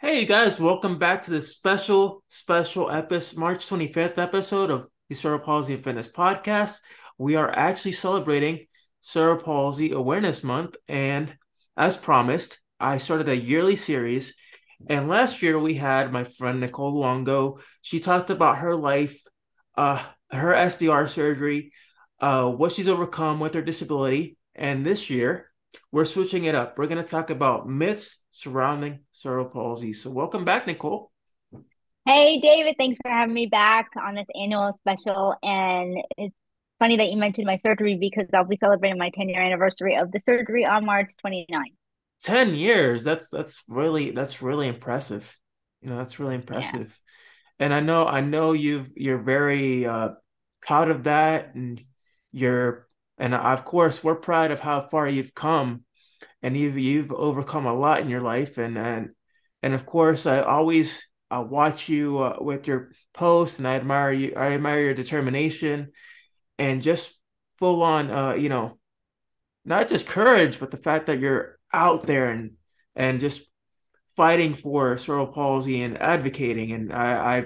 Hey, you guys, welcome back to this special, special episode, March 25th episode of the Cerebral Palsy and Fitness Podcast. We are actually celebrating Cerebral Palsy Awareness Month. And as promised, I started a yearly series. And last year we had my friend Nicole Luongo. She talked about her life, uh, her SDR surgery, uh, what she's overcome with her disability. And this year, we're switching it up. We're going to talk about myths surrounding cerebral palsy. So, welcome back, Nicole. Hey, David. Thanks for having me back on this annual special. And it's funny that you mentioned my surgery because I'll be celebrating my 10 year anniversary of the surgery on March 29th. 10 years. That's that's really that's really impressive. You know, that's really impressive. Yeah. And I know I know you've you're very uh proud of that and you're and of course we're proud of how far you've come and you've you've overcome a lot in your life and and and of course I always I watch you uh, with your posts and I admire you I admire your determination and just full on uh you know not just courage but the fact that you're out there and and just fighting for cerebral palsy and advocating and I I,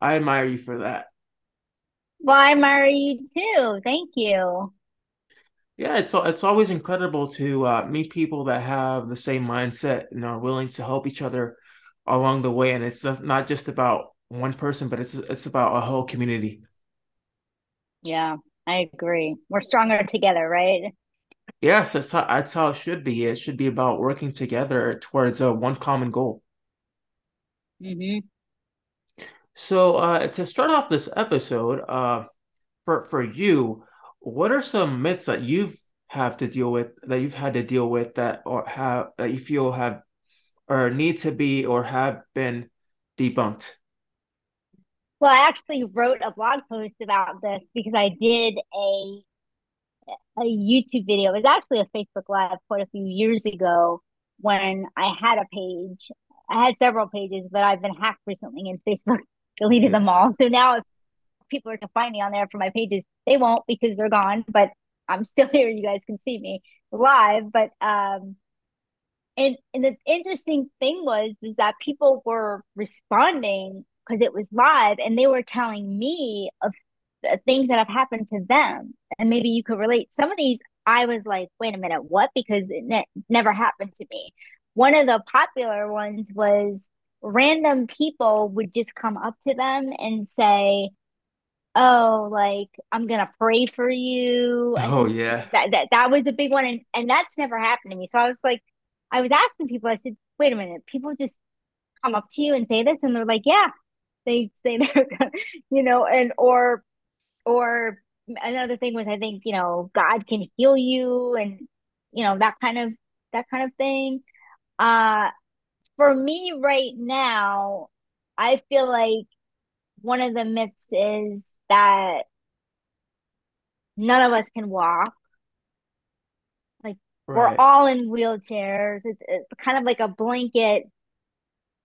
I admire you for that. Well, I admire you too. Thank you. Yeah, it's it's always incredible to uh, meet people that have the same mindset and are willing to help each other along the way. And it's not just about one person, but it's it's about a whole community. Yeah, I agree. We're stronger together, right? Yes, that's how that's how it should be. It should be about working together towards a one common goal. Mm-hmm. So uh, to start off this episode, uh, for for you what are some myths that you've have to deal with that you've had to deal with that or have that you feel have or need to be or have been debunked? Well, I actually wrote a blog post about this because I did a a YouTube video. It was actually a Facebook Live quite a few years ago when I had a page. I had several pages, but I've been hacked recently and Facebook deleted yeah. them all. So now if people are to find me on there for my pages. They won't because they're gone, but I'm still here. You guys can see me live. But um and and the interesting thing was was that people were responding because it was live and they were telling me of things that have happened to them and maybe you could relate some of these i was like wait a minute what because it ne- never happened to me one of the popular ones was random people would just come up to them and say oh like i'm gonna pray for you oh yeah. that, that that was a big one and and that's never happened to me. So i was like i was asking people i said wait a minute people just come up to you and say this? And they're like yeah they say they're you know and or or another thing was i think you know god can heal you and you know that kind of that kind of thing. Uh for me right now i feel like one of the myths is that none of us can walk. Like right. we're all in wheelchairs. It's, it's kind of like a blanket,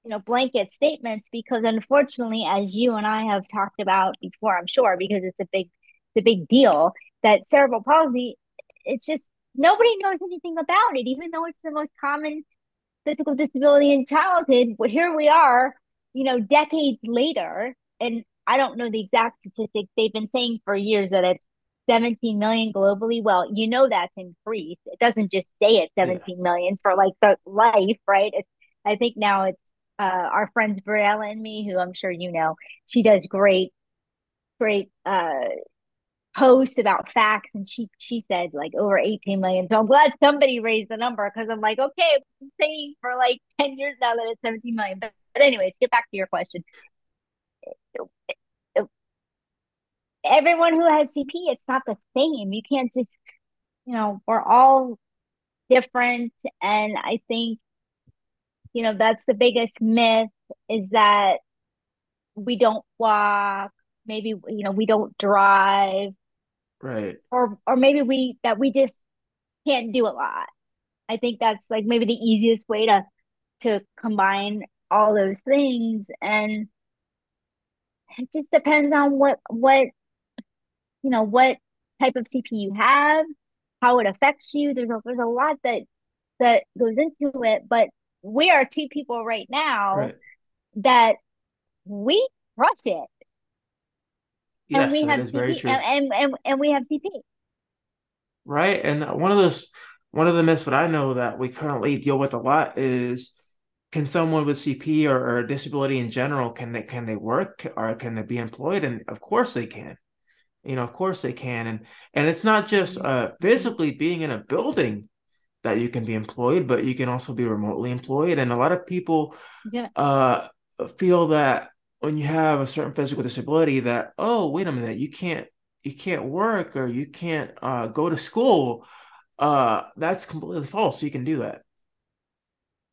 you know, blanket statements because unfortunately, as you and I have talked about before, I'm sure, because it's a big, it's a big deal that cerebral palsy, it's just nobody knows anything about it, even though it's the most common physical disability in childhood. Well, here we are, you know, decades later, and I don't know the exact statistics. They've been saying for years that it's 17 million globally. Well, you know that's increased. It doesn't just stay at 17 yeah. million for like the life, right? It's I think now it's uh, our friends Briella and me, who I'm sure you know. She does great, great uh, posts about facts, and she she said like over 18 million. So I'm glad somebody raised the number because I'm like, okay, I'm saying for like 10 years now that it's 17 million. But, but anyways, get back to your question everyone who has CP, it's not the same. You can't just, you know, we're all different. And I think, you know, that's the biggest myth is that we don't walk, maybe, you know, we don't drive. Right. Or or maybe we that we just can't do a lot. I think that's like maybe the easiest way to to combine all those things and it just depends on what what you know what type of CP you have, how it affects you. There's a there's a lot that that goes into it, but we are two people right now Right. that we crush it. And Yes, we that have is very CP true. and, and, and, and we have CP. Right. And one of those, one of the myths that I know that we currently deal with a lot is can someone with CP or, or a disability in general, can they can they work or can they be employed? And of course they can. You know, of course they can. And and it's not just uh physically being in a building that you can be employed, but you can also be remotely employed. And a lot of people Yeah. uh feel that when you have a certain physical disability that, oh, wait a minute, you can't you can't work or you can't uh, go to school, uh, that's completely false. You can do that.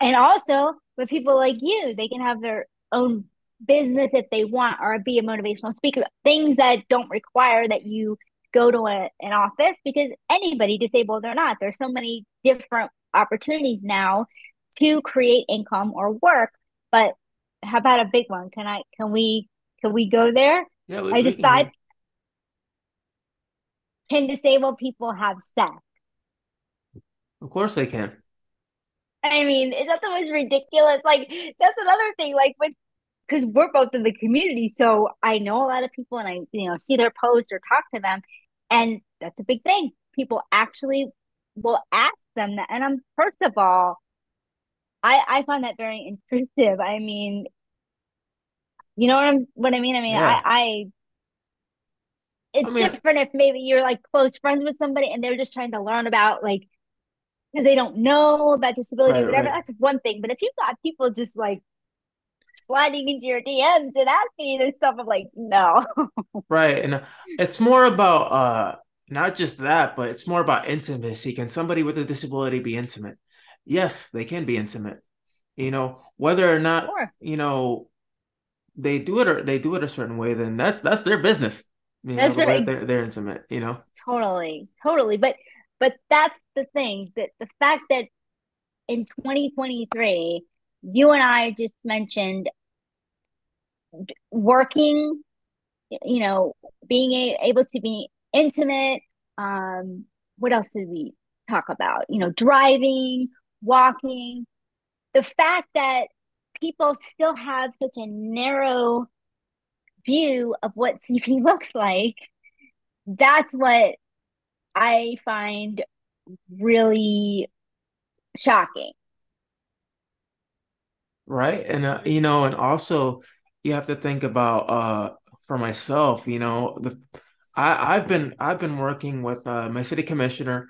And also with people like you, they can have their own business if they want or be a motivational speaker, things that don't require that you go to a, an office because anybody disabled or not, there's so many different opportunities now to create income or work. But how about a big one? Can I can we can we go there? Yeah, we, I we thought can disabled people have sex? Of course they can. I mean, is that the most ridiculous? Like, that's another thing. Like, with because we're both in the community, so I know a lot of people, and I you know see their posts or talk to them, and that's a big thing. People actually will ask them that, and I'm first of all, I I find that very intrusive. I mean, you know what I'm what I mean? I mean, I Yeah. I I it's mean, different if maybe you're like close friends with somebody and they're just trying to learn about like because they don't know about disability right, whatever. right, That's one thing. But if you've got people just like sliding into your DMs and asking you this stuff, I'm like, no. right. And uh, it's more about uh not just that, but it's more about intimacy. Can somebody with a disability be intimate? Yes, they can be intimate. You know, whether or not, Sure. you know, they do it or they do it a certain way, then that's that's their business. You That's the way they're they're intimate, you know. totally, totally. But but that's the thing that the fact that in 2023, you and I just mentioned working, you know, being a, able to be intimate. Um, what else did we talk about? You know, driving, walking. The fact that people still have such a narrow view of what CP looks like, that's what I find really shocking. Right. And uh, you know, and also you have to think about uh for myself, you know, the I I've been I've been working with uh, my city commissioner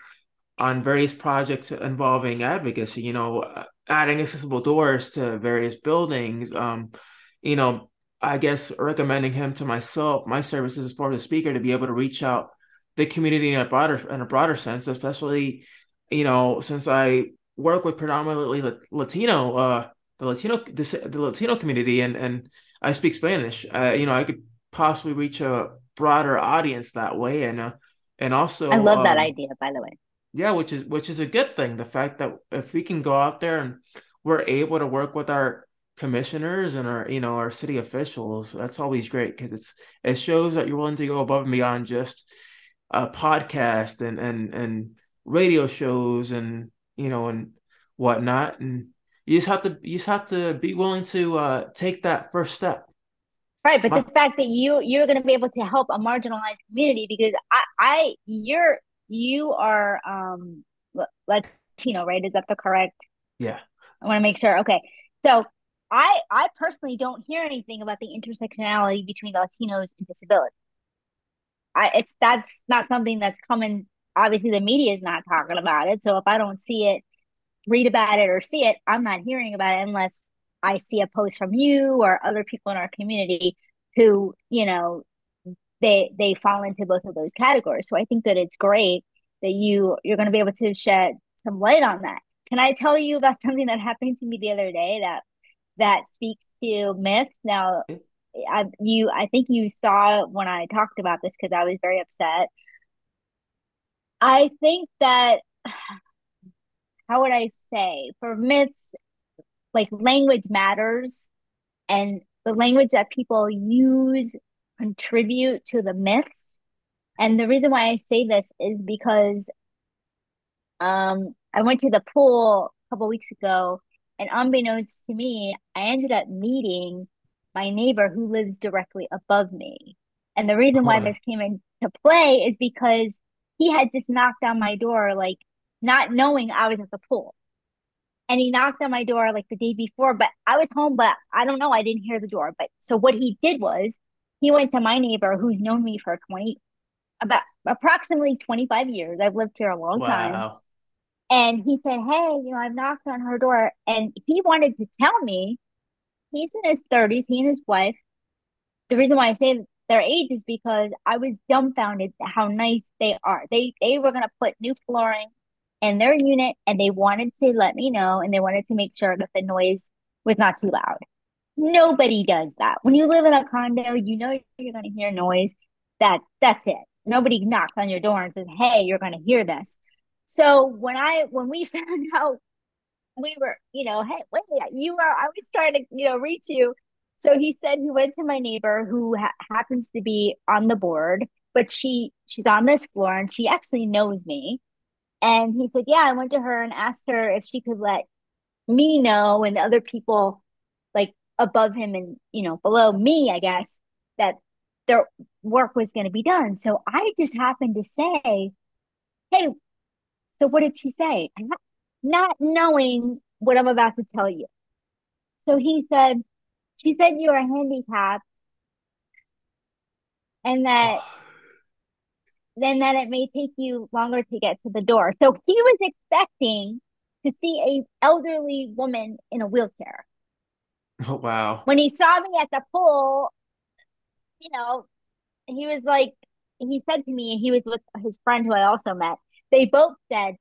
on various projects involving advocacy, you know, uh, adding accessible doors to various buildings, um, you know, I guess recommending him to myself, my services as part of the speaker to be able to reach out the community in a broader in a broader sense, especially, you know, since I work with predominantly La- Latino, uh, the Latino the, Latino community, and and I speak Spanish. Uh, you know, I could possibly reach a broader audience that way, and uh, and also I love that um, idea, by the way. yeah, which is which is a good thing. The fact that if we can go out there and we're able to work with our commissioners and our, you know, our city officials, that's always great because it's it shows that you're willing to go above and beyond just a podcast and and and radio shows and you know and whatnot. And you just have to you just have to be willing to uh take that first step. Right, but the fact that you you're going to be able to help a marginalized community because I I you're you are um Latino, right? Is that the correct? yeah, I want to make sure. Okay. So I I personally don't hear anything about the intersectionality between Latinos and disability. I it's that's not something that's coming. Obviously, the media is not talking about it. So if I don't see it, read about it, or see it, I'm not hearing about it unless I see a post from you or other people in our community who you know they they fall into both of those categories. So I think that it's great that you you're going to be able to shed some light on that. Can I tell you about something that happened to me the other day that that speaks to myths? Now, I you I think you saw when I talked about this because I was very upset. I think that how would I say for myths like language matters and the language that people use contribute to the myths. And the reason why I say this is because um I went to the pool a couple weeks ago And unbeknownst to me, I ended up meeting my neighbor who lives directly above me. And the reason why Huh. this came into play is because he had just knocked on my door, like not knowing I was at the pool. And he knocked on my door like the day before, but I was home, but I don't know, I didn't hear the door. But so what he did was he went to my neighbor who's known me for 20, about approximately 25 years. I've lived here a long time. And he said, Hey, you know, I've knocked on her door. And he wanted to tell me he's in his 30s, he and his wife. The reason why I say their age is because I was dumbfounded how nice they are. They they were gonna put new flooring in their unit and they wanted to let me know and they wanted to make sure that the noise was not too loud. Nobody does that. When you live in a condo, you know you're gonna hear noise. That that's it. Nobody knocks on your door and says, Hey, you're gonna hear this. So when I when we found out we were, you know, hey, wait, you are, I was trying to, you know, reach you. So he said he went to my neighbor who ha- happens to be on the board, but she, she's on this floor and she actually knows me. And he said, yeah, I went to her and asked her if she could let me know and other people like above him and, you know, below me, I guess, that their work was going to be done. So I just happened to say, hey, so what did she say? Not knowing what I'm about to tell you. So he said, She said you are handicapped and that then that it may take you longer to get to the door. So he was expecting to see a elderly woman in a wheelchair. oh, wow. When he saw me at the pool, you know, he was like, he said to me, he was with his friend who I also met. They both said,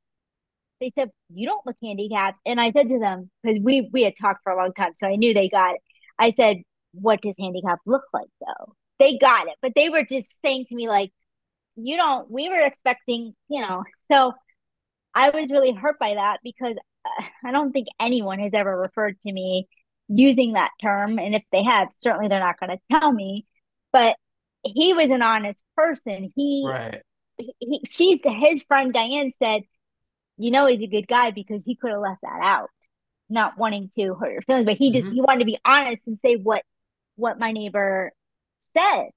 they said, "You don't look handicapped." And I said to them because we we had talked for a long time, so I knew they got it. I said, "What does handicap look like, though?" They got it, but they were just saying to me like, "You don't." We were expecting, you know. So I was really hurt by that because uh, I don't think anyone has ever referred to me using that term, and if they have, certainly they're not going to tell me. But he was an honest person. He, Right. he she's his friend Diane said you know he's a good guy because he could have left that out, not wanting to hurt your feelings, but he just hmm he wanted to be honest and say what what my neighbor said.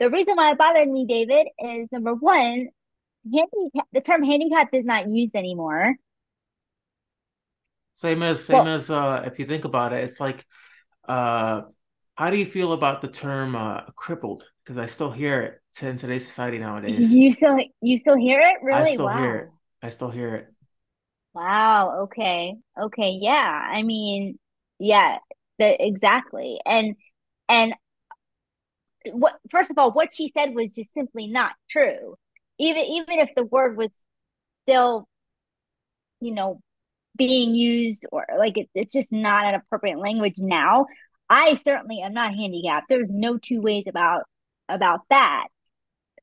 The reason why it bothered me, David, is number one, handicap the term handicap is not used anymore. Same as same Well, as uh if you think about it, it's like uh how do you feel about the term uh crippled? Because I still hear it in today's society nowadays. you still you still hear it? really? I still hear it. I still hear it. Wow. Okay. Okay. Yeah. I mean, yeah, the, exactly. And and what first of all, what she said was just simply not true. Even even if the word was still, you know, being used or like it, it's just not an appropriate language now. I certainly am not handicapped. There's no two ways about about that.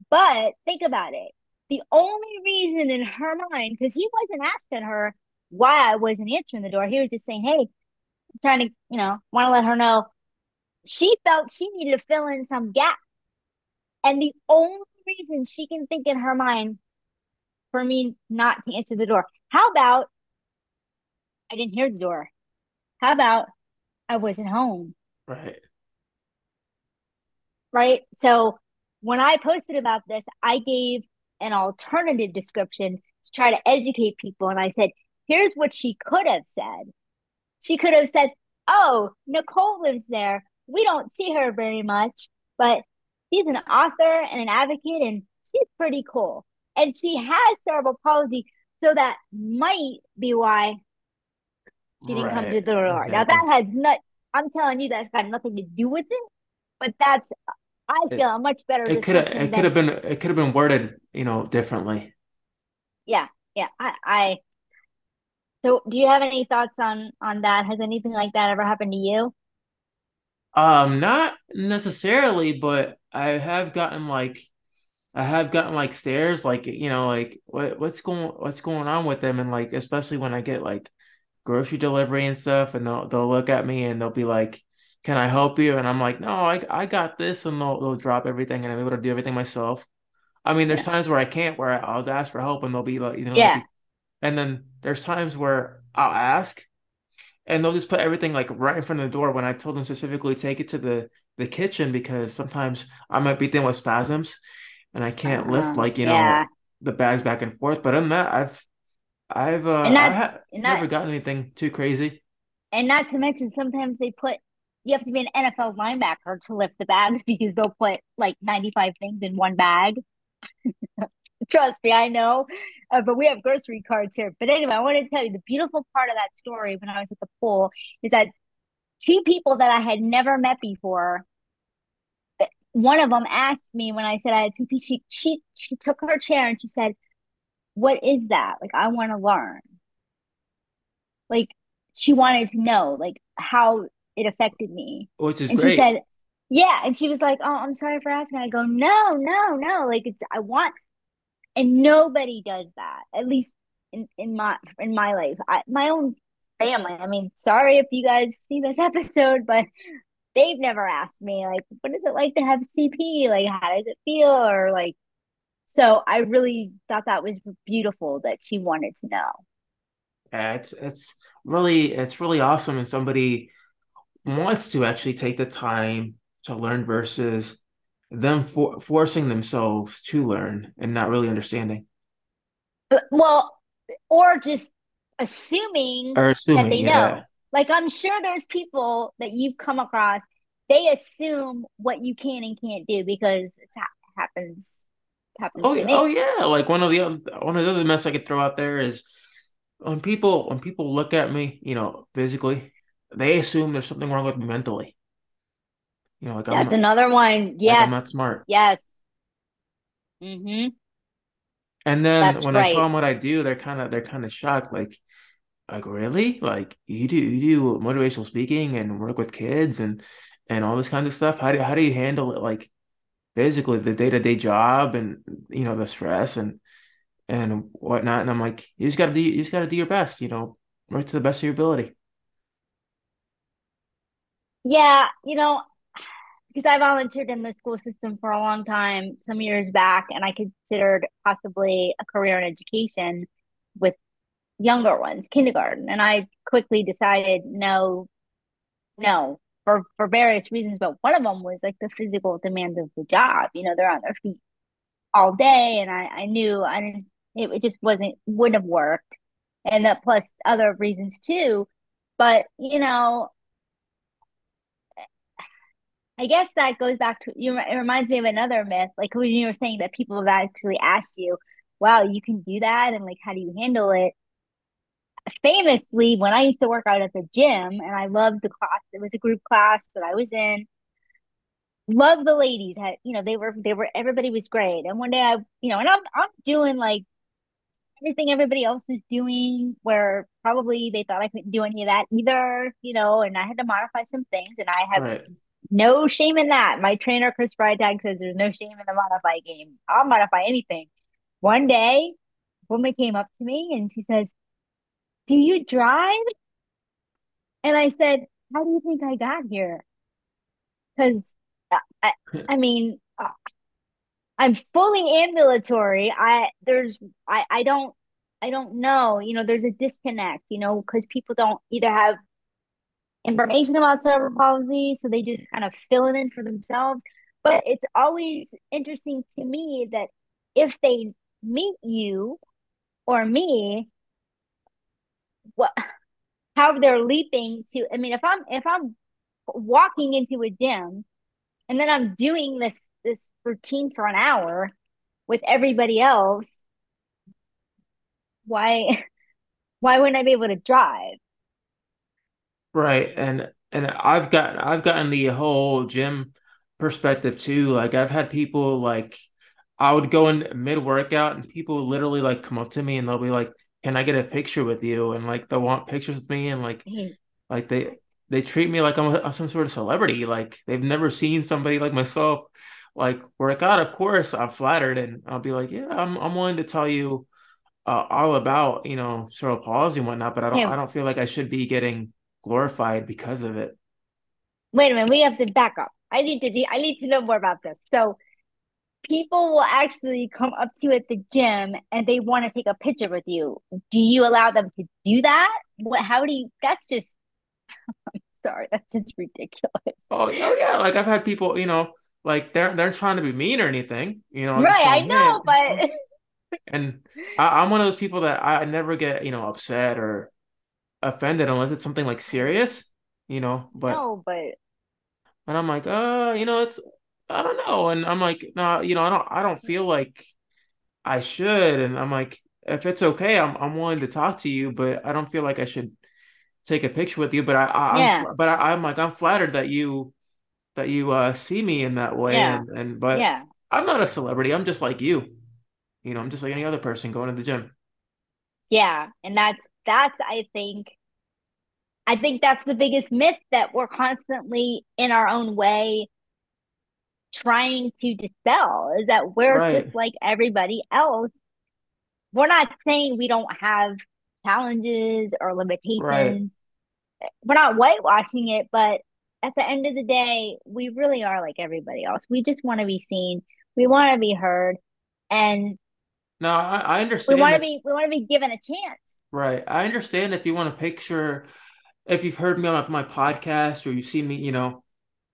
But think about it. The only reason in her mind, because he wasn't asking her why I wasn't answering the door, he was just saying, "Hey, I'm trying to, you know, want to let her know." She felt she needed to fill in some gap, and the only reason she can think in her mind for me not to answer the door. How about I didn't hear the door? How about I wasn't home? Right. Right. So when I posted about this, I gave an alternative description to try to educate people. And I said, here's what she could have said. She could have said, Oh, Nicole lives there. We don't see her very much, but she's an author and an advocate, and she's pretty cool. And she has cerebral palsy. So that might be why she didn't come to the door. Now that has not I'm telling you that's got nothing to do with it, but that's I feel It much better it could have it could have been it could have been worded, you know, differently. yeah, yeah. I, I so do you have any thoughts on on that? Has anything like that ever happened to you? Um, not necessarily, but I have gotten like I have gotten like stares, like you know, like what what's going what's going on with them, and like especially when I get like grocery delivery and stuff, and they'll they'll look at me and they'll be like, "Can I help you?" And I'm like, "No, I I got this," and they'll they'll drop everything, and I'm able to do everything myself. I mean, there's Yeah. times where I can't, where I'll ask for help, and they'll be like, you know, Yeah. be, and then there's times where I'll ask. and they'll just put everything like right in front of the door when I told them specifically take it to the the kitchen because sometimes I might be dealing with spasms and I can't lift Um, like you yeah. know the bags back and forth. But other than that, I've I've uh I've never gotten anything too crazy. and not to mention sometimes they put you have to be an NFL linebacker to lift the bags because they'll put like 95 things in one bag. Trust me, I know. Uh, but we have grocery carts here. But anyway, I want to tell you the beautiful part of that story when I was at the pool is that two people that I had never met before, one of them asked me when I said I had CP, she she she took her chair and she said, "What is that? Like I want to learn." Like she wanted to know like how it affected me. which is And she said, "Yeah." And she was like, "Oh, I'm sorry for asking." I go, "No, no, no. Like it's I want and nobody does that. At least in in my in my life. I, my own family. I mean, sorry if you guys see this episode, but they've never asked me like, what is it like to have CP? Like, how does it feel? Or like, so I really thought that was beautiful that she wanted to know. Yeah, it's it's really it's really awesome and somebody wants to actually take the time to learn versus them for, forcing themselves to learn and not really understanding But well, or just assuming or that they Yeah. know. Like I'm sure there's people that you've come across, they assume what you can and can't do because it ha- happens happens Oh. Oh yeah. Like one of the other one of the other mess I could throw out there is when people when people look at me, you know, physically, they assume there's something wrong with me mentally. You know, like I'm That's another one. like I'm not smart. Yes. Mm-hmm. And then That's when I tell them what I do, they're kind of they're kind of shocked. Like Like really? Like you do you do motivational speaking and work with kids and and all this kind of stuff? How do how do you handle it like basically the day-to-day job and you know the stress and and whatnot? And I'm like, you just gotta do you just gotta do your best, you know, work to the best of your ability. Yeah, you know, because I volunteered in the school system for a long time, some years back, and I considered possibly a career in education with younger ones, kindergarten. And I quickly decided no, no, for for various reasons. But one of them was like the physical demands of the job. You know, they're on their feet all day, and I I knew I didn't. It, it just wasn't wouldn't have worked, and that plus other reasons too. But you know, I guess that goes back to you. It reminds me of another myth, like when you were saying that people have actually asked you, "Wow, you can do that," and like, how do you handle it? Famously, when I used to work out at the gym, and I loved the class, it was a group class that I was in. Loved the ladies. Had you know they were they were everybody was great. And one day I you know, and I'm I'm doing like everything everybody else is doing, where probably they thought I couldn't do any of that either, you know. And I had to modify some things, and I have Right. No shame in that. My trainer, Chris Freitag, says there's no shame in the modify game. I'll modify anything. One day, a woman came up to me and she says, Do you drive? And I said, How do you think I got here? Because I, I mean, uh, I'm fully ambulatory. I there's I I don't I don't know. You know, there's a disconnect. You know, because people don't either have information about cerebral palsy, so they just kind of fill it in for themselves. But it's always interesting to me that if they meet you or me, what how they're leaping to. I mean, if I'm if I'm walking into a gym and then I'm doing this this routine for an hour with everybody else, why why wouldn't I be able to drive? Right. And and I've got I've gotten the whole gym perspective too. Like I've had people like I would go in mid workout and people literally like come up to me and they'll be like, "Can I get a picture with you?" And like they'll want pictures with me and like Hey, like they they treat me like I'm a, some sort of celebrity. Like they've never seen somebody like myself like work out. Of course, I'm flattered and I'll be like, "Yeah, I'm I'm willing to tell you uh, all about, you know, cerebral palsy and whatnot, but I don't hey, I don't feel like I should be getting glorified because of it." wait a minute, we have to back up. I need to be, I need to know more about this. So people will actually come up to you at the gym and they want to take a picture with you. Do you allow them to do that? What, how do you, that's just, sorry, that's just ridiculous. Oh, oh yeah, like I've had people, you know, like they're they're trying to be mean or anything, you know. Right, I know, but and I, I'm one of those people that I never get, you know, upset or offended unless it's something like serious, you know. But no, but and I'm like, uh, you know, it's I don't know, and I'm like, no, you know, I don't I don't feel like I should, and I'm like, if it's okay, I'm I'm willing to talk to you, but I don't feel like I should take a picture with you. But I, I yeah. I'm but I, I'm like I'm flattered that you that you uh see me in that way, Yeah. and and but yeah, I'm not a celebrity. I'm just like you. You know, I'm just like any other person going to the gym. yeah, and that's that's I think I think that's the biggest myth that we're constantly in our own way trying to dispel is that we're Right, just like everybody else. We're not saying we don't have challenges or right. limitations. We're not whitewashing it, but at the end of the day, we really are like everybody else. We just want to be seen. We want to be heard, and No, I, I we understand want to be we want to be given a chance. Right. I understand if you want to picture, if you've heard me on my, my podcast or you've seen me, you know,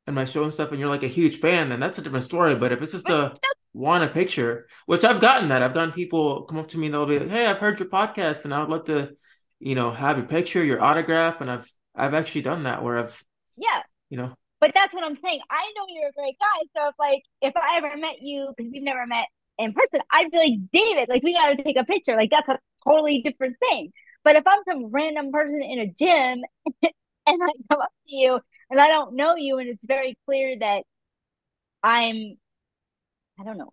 in my show and stuff, and you're like a huge fan, then that's a different story. But if it's just a want a picture, which I've gotten that, I've gotten people come up to me and they'll be like, "Hey, I've heard your podcast, and I would love to, you know, have your picture, your autograph." And I've I've actually done that where I've, yeah, you know, But that's what I'm saying. I know you're a great guy. So if like if I ever met you, because we've never met in person, I'd be like, David, like we gotta take a picture. Like that's a totally different thing. But if I'm some random person in a gym and I come up to you and I don't know you and it's very clear that I'm, I don't know,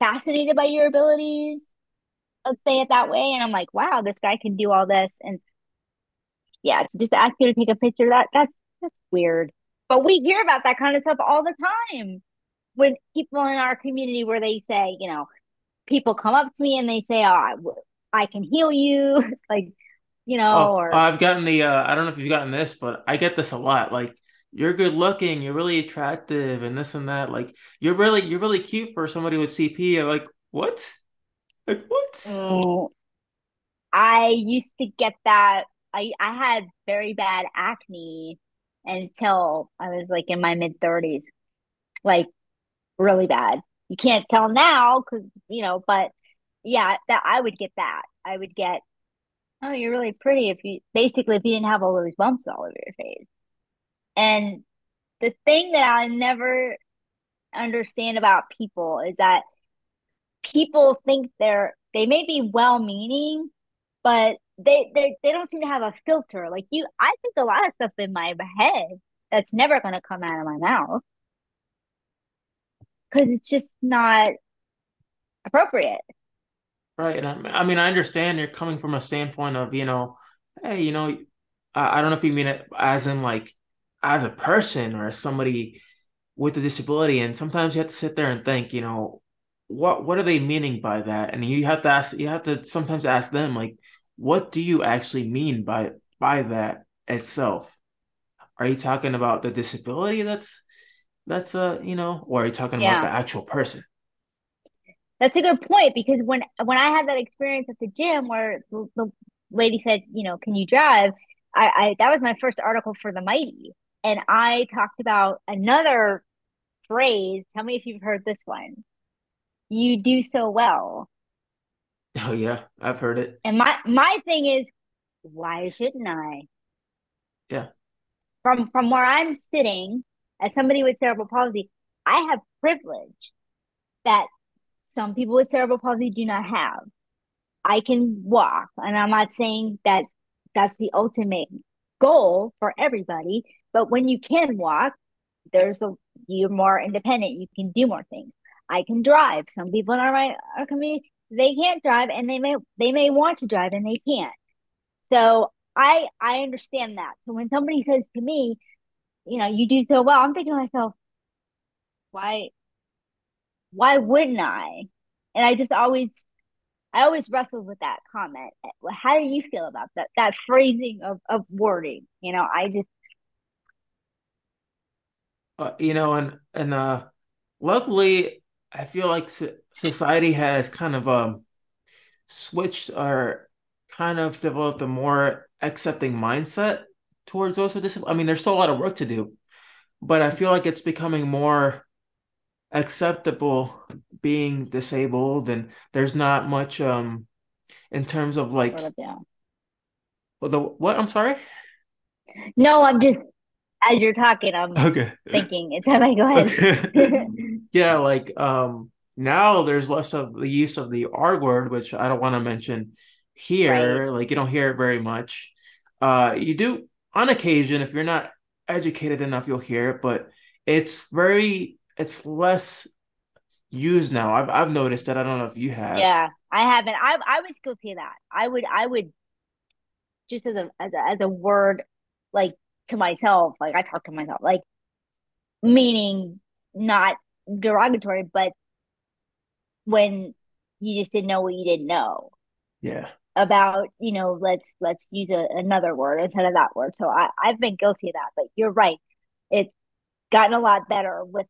fascinated by your abilities, let's say it that way, and I'm like, wow, this guy can do all this. And yeah, to just ask you to take a picture, that that's that's weird. But we hear about that kind of stuff all the time with people in our community where they say, you know, people come up to me and they say, "Oh, I, can heal you," It's like, you know, oh, or I've gotten the, uh, I don't know if you've gotten this, but I get this a lot. Like, you're good looking, you're really attractive, and this and that. Like, you're really, you're really cute for somebody with CP. I'm like, what? Like, what? oh, I used to get that. I I had very bad acne until I was like in my mid 30s, like really bad. You can't tell now because, you know, but yeah, that I would get that. I would get, oh, you're really pretty if you basically if you didn't have all those bumps all over your face. And the thing that I never understand about people is that people think they're they may be well meaning, but they, they they don't seem to have a filter. Like you, I think a lot of stuff in my head that's never to come out of my mouth because it's just not appropriate. Right. And I, I mean, I understand you're coming from a standpoint of, you know, hey, you know, I, I don't know if you mean it as in like as a person or as somebody with a disability. And sometimes you have to sit there and think, you know, what what are they meaning by that? And you have to ask, you have to sometimes ask them, like, what do you actually mean by by that itself? Are you talking about the disability that's that's uh, you know, or are you talking about the actual person? That's a good point because when when I had that experience at the gym where the, the lady said, you know, can you drive? I, I that was my first article for the Mighty, and I talked about another phrase. Tell me if you've heard this one. You do so well. Oh yeah, I've heard it. And my my thing is, why shouldn't I? Yeah. From from where I'm sitting as somebody with cerebral palsy, I have privilege that some people with cerebral palsy do not have. I can walk, and I'm not saying that that's the ultimate goal for everybody, but when you can walk, there's a you're more independent. You can do more things. I can drive. Some people in our our community they can't drive, and they may they may want to drive and they can't. So I I understand that. So when somebody says to me, you know, you do so well, I'm thinking to myself, why why wouldn't I? And I just always I always wrestled with that comment. How do you feel about that that phrasing of, of wording? You know, I just Uh, you know, and and uh, luckily, I feel like so society has kind of um switched or kind of developed a more accepting mindset towards those with disabilities. I mean, there's still a lot of work to do, but I feel like it's becoming more acceptable being disabled, and there's not much um in terms of like well, the what? I'm sorry. No, I'm just as you're talking, I'm okay. thinking. It's time I go ahead. Okay. yeah, like um now there's less of the use of the R word, which I don't want to mention here. Right. Like you don't hear it very much. Uh you do on occasion if you're not educated enough, you'll hear it, but it's very it's less used now. I've I've noticed that. I don't know if you have. Yeah, I haven't. I I was guilty of that. I would I would just as a as a as a word like to myself, like I talk to myself, like meaning not derogatory, but when you just didn't know what you didn't know. Yeah. About, you know, let's let's use a, another word instead of that word. So I, I've been guilty of that, but you're right. It's gotten a lot better with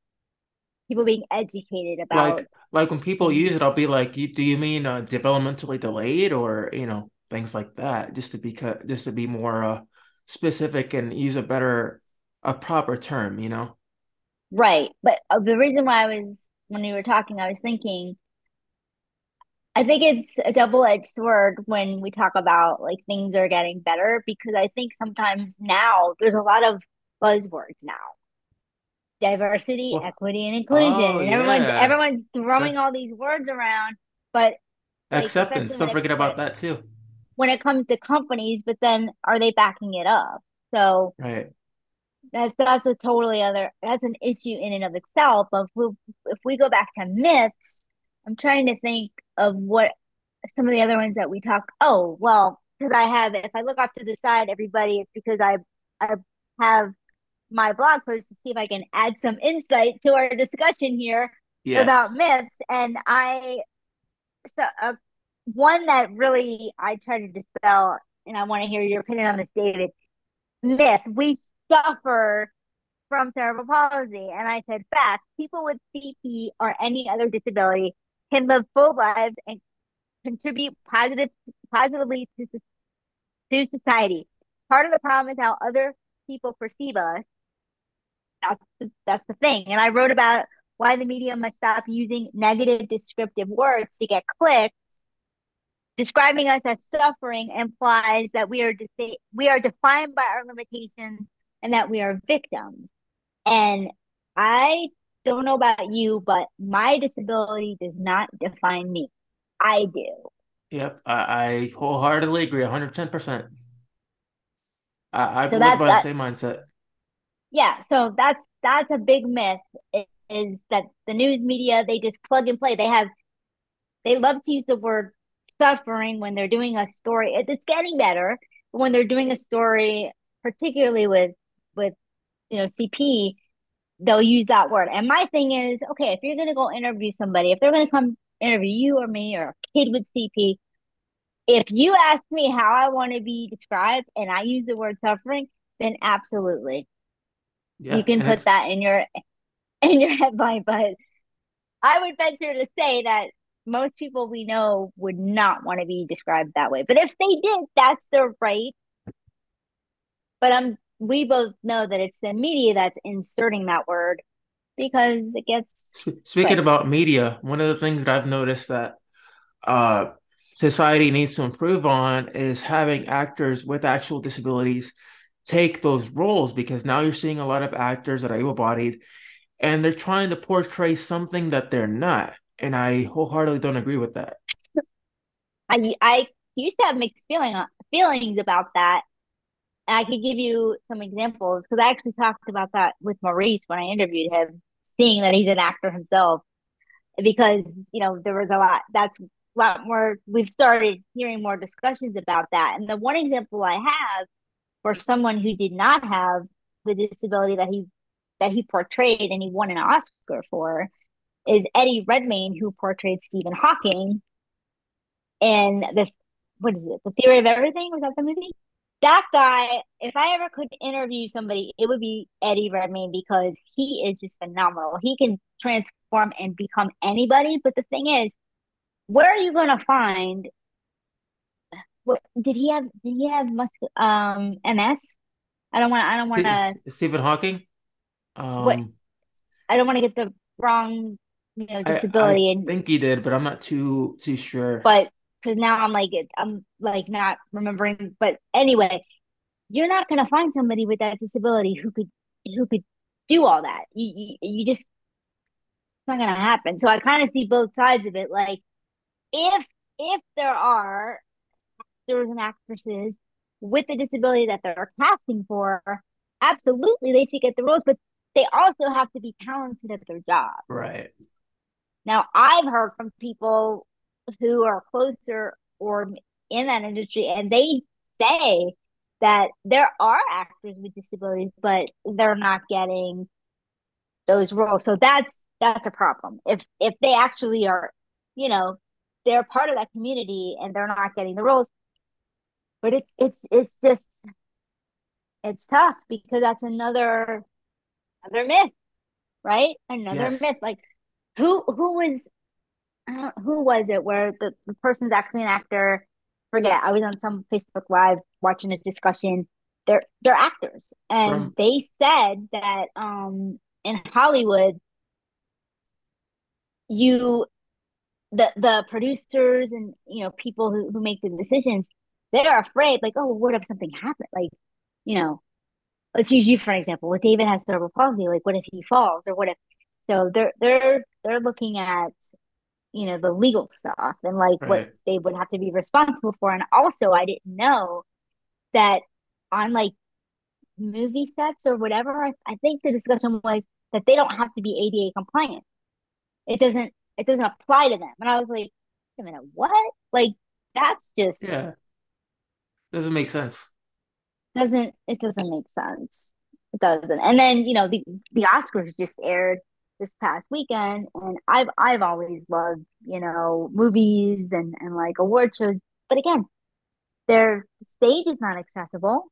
people being educated about like like when people use it, I'll be like, do you mean uh, developmentally delayed or you know things like that? Just to be just to be more uh, specific and use a better a proper term, you know? Right. But uh, the reason why I was when we were talking, I was thinking I think it's a double-edged sword when we talk about like things are getting better because I think sometimes now there's a lot of buzzwords now. Diversity, well, equity, and inclusion. Oh, and everyone's yeah. everyone's throwing all these words around, but acceptance. Like, Don't forget about that too when it comes to companies, but then are they backing it up? So right. That's that's a totally other that's an issue in and of itself. But if we, if we go back to myths, I'm trying to think of what some of the other ones that we talk. Oh well, because I have if I look off to the side, everybody, it's because I I have my blog post to see if I can add some insight to our discussion here yes. about myths. And I so uh, one that really I try to dispel, and I want to hear your opinion on this, David. Myth: We suffer from cerebral palsy, and I said fact: people with CP or any other disability can live full lives and contribute positive positively to to society. Part of the problem is how other people perceive us. That's the, that's the thing. And I wrote about why the media must stop using negative descriptive words to get clicks Describing us as suffering implies that we are de- we are defined by our limitations and that we are victims. And I don't know about you, but my disability does not define me. I do. Yep, I, I wholeheartedly agree, 110%. I, I so live by the same mindset. Yeah, so that's that's a big myth is that the news media they just plug and play. They have they love to use the word suffering when they're doing a story. It, it's getting better, but when they're doing a story, particularly with with you know CP, they'll use that word. And my thing is, okay, if you're gonna go interview somebody, if they're gonna come interview you or me or a kid with CP, if you ask me how I want to be described and I use the word suffering, then absolutely. Yeah, you can put that in your in your headline, but I would venture to say that most people we know would not want to be described that way. But if they did, that's their right. But I'm we both know that it's the media that's inserting that word because it gets. Speaking about media, one of the things that I've noticed that uh, society needs to improve on is having actors with actual disabilities take those roles because now you're seeing a lot of actors that are able-bodied and they're trying to portray something that they're not and I wholeheartedly don't agree with that. I I used to have mixed feeling feelings about that. And I could give you some examples because I actually talked about that with Maurice when I interviewed him, seeing that he's an actor himself. Because you know there was a lot. That's a lot more. We've started hearing more discussions about that. And the one example I have for someone who did not have the disability that he that he portrayed and he won an Oscar for is Eddie Redmayne, who portrayed Stephen Hawking. in the what is it? The Theory of Everything was that the movie? That guy, if I ever could interview somebody, it would be Eddie Redmayne because he is just phenomenal. He can transform and become anybody. But the thing is, where are you going to find? What did he have? Did he have mus- um MS? I don't want. I don't want to. Stephen Hawking. Um. What I don't want to get the wrong, you know, I I disability and think he did, but I'm not too too sure. but because now I'm like I'm like not remembering. But anyway, you're not gonna find somebody with that disability who could who could do all that. You you, you just it's not gonna happen. So I kind of see both sides of it. Like if if there are actors and actresses with the disability that they're casting for, absolutely they should get the roles, but they also have to be talented at their job. Right. Now, I've heard from people who are closer or in that industry, and they say that there are actors with disabilities, but they're not getting those roles. So that's that's a problem. If if they actually are, you know, they're part of that community and they're not getting the roles. But it's it's it's just it's tough because that's another another myth, right? Another myth. Like who who was who was it where the, the person's actually an actor? Forget. I was on some Facebook Live watching a discussion. They're they're actors, and they said that um in Hollywood, you the the producers and you know people who, who make the decisions, they're afraid like, oh, what if something happened? Like, you know, let's use you for an example. What David has cerebral palsy, like what if he falls or what if so they're they're they're looking at you know, the legal stuff and like what they would have to be responsible for. And also, I didn't know that on like movie sets or whatever, I, I think the discussion was that they don't have to be ADA compliant. It doesn't it doesn't apply to them. And I was like, wait a minute, what? Like that's just Yeah. Doesn't make sense. doesn't it doesn't make sense. It doesn't. And then, you know, the the Oscars just aired this past weekend and I've I've always loved, you know, movies and and like award shows. But again, their stage is not accessible,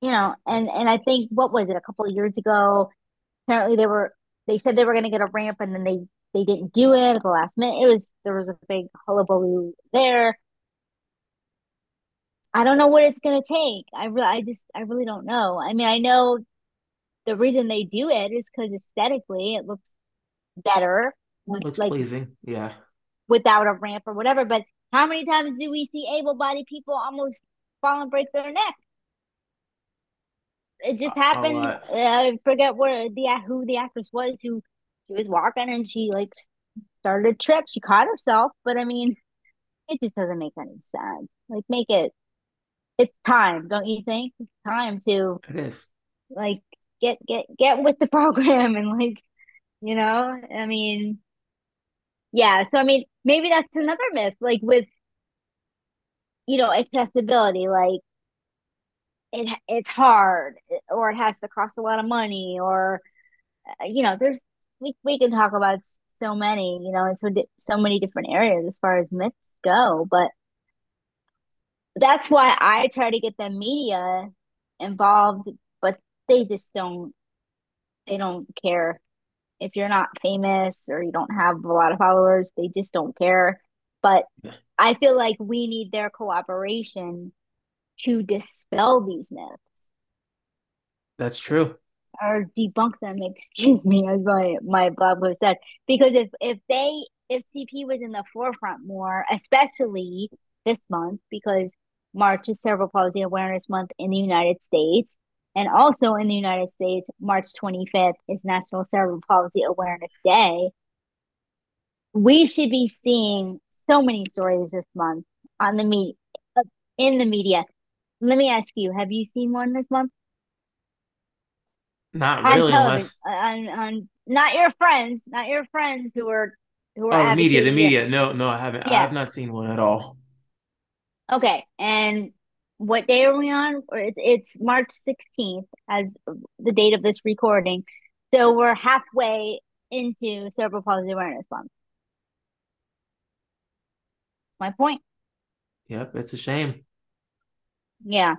you know, and and I think what was it a couple of years ago? Apparently they were they said they were going to get a ramp and then they they didn't do it at the last minute. It was there was a big hullabaloo there. I don't know what it's going to take. I really I just I really don't know. I mean, I know the reason they do it is because aesthetically it looks better with Looks like pleasing. Yeah. without a ramp or whatever. But how many times do we see able-bodied people almost fall and break their neck? It just happened. I forget where the who the actress was who she was walking and she like started a trip. She caught herself, but I mean, it just doesn't make any sense. Like, make it. It's time, don't you think? It's time to It is. like get get get with the program and like you know. I mean, yeah. So I mean, maybe that's another myth. Like with you know accessibility, like it it's hard or it has to cost a lot of money or uh, you know there's we, we can talk about so many you know and so di- so many different areas as far as myths go but that's why I try to get the media involved but they just don't they don't care. If you're not famous or you don't have a lot of followers they just don't care. But I feel like we need their cooperation to dispel these myths. That's true. Or debunk them, excuse me, as my my blog post said. Because if if they if CP was in the forefront more, especially this month, because March is Cerebral Palsy Awareness Month in the United States, and also in the United States, March 25th is National Cerebral Palsy Awareness Day. We should be seeing so many stories this month on the media in the media. Let me ask you, have you seen one this month? Not really, unless on on not your friends not your friends who are who are oh, media, the it media. No, no, I haven't. Yeah. I have not seen one at all. okay and what day are we on it's, it's march 16th as the date of this recording so we're halfway into cerebral palsy awareness month my point Yep, it's a shame. yeah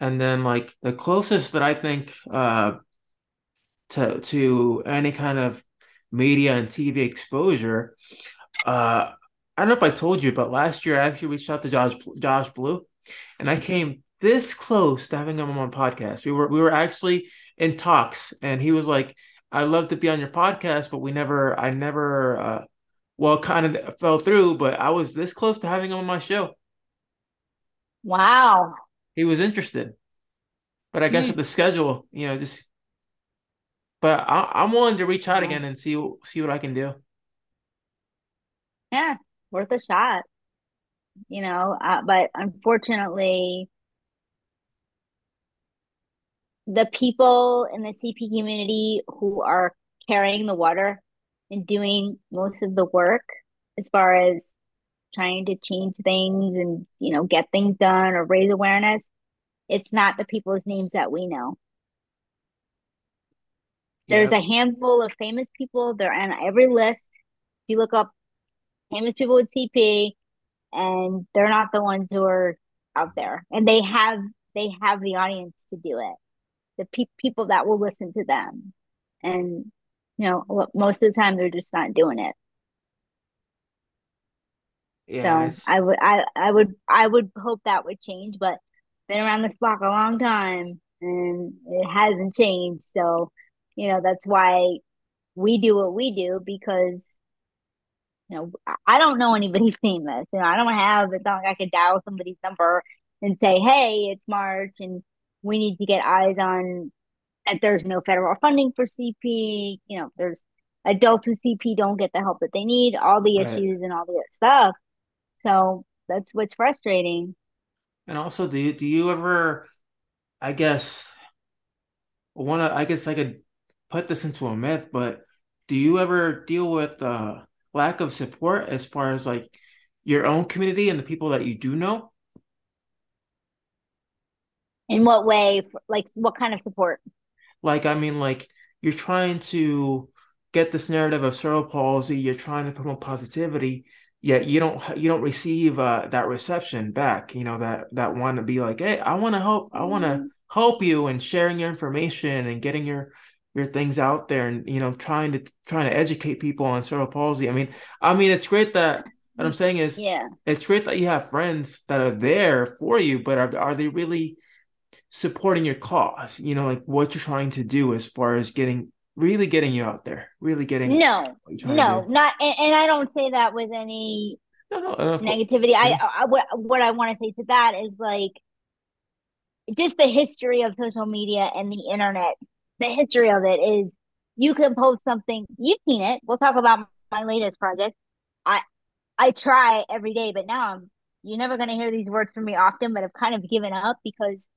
And then like the closest that I think uh to to any kind of media and TV exposure, uh I don't know if I told you, but last year I actually reached out to Josh Josh Blue, and I came this close to having him on my podcast. We were we were actually in talks, and he was like, "I'd love to be on your podcast, but we never, I never, uh, well, kind of fell through. But I was this close to having him on my show. Wow. He was interested, but I guess Hmm. with the schedule, you know, just. But I, I'm willing to reach out Wow. again and see see what I can do. Yeah, worth a shot, you know. Uh, but unfortunately, the people in the CP community who are carrying the water and doing most of the work as far as trying to change things and, you know, get things done or raise awareness, it's not the people's names that we know. There's a handful of famous people. They're on every list. If you look up famous people with CP, and they're not the ones who are out there. And they have they have the audience to do it. The pe- people that will listen to them. And you know, most of the time they're just not doing it. Yeah, So I would I I would I would hope that would change, but been around this block a long time and it hasn't changed. So, you know, that's why we do what we do because you know, I don't know anybody famous. You know, I don't have it's not like I could dial somebody's number and say, "Hey, it's March, and we need to get eyes on that." There's no federal funding for CP. You know, there's adults with CP don't get the help that they need. All the right. issues and all the other stuff. So that's what's frustrating. And also, do you do you ever, I guess, want to, I guess I could put this into a myth, but do you ever deal with uh lack of support as far as like your own community and the people that you do know? In what way? Like, what kind of support? Like, I mean, like you're trying to get this narrative of cerebral palsy, you're trying to promote positivity, yet you don't you don't receive uh, that reception back. You know that that want to be like, hey, I want to help, I want to Mm, help you, and sharing your information and getting your your things out there, and you know trying to trying to educate people on cerebral palsy. I mean, I mean, it's great that what I'm saying is. Yeah. It's great that you have friends that are there for you, but are, are they really supporting your cause, you know, like what you're trying to do as far as getting really getting you out there, really getting No, what you're trying to no, not, and, and I don't say that with any No, no, negativity. I, I what what I want to say to that is like just the history of social media and the internet. The history of it is you can post something. You've seen it. We'll talk about my latest project. I I try every day, but now I'm you're never going to hear these words from me often. But I've kind of given up because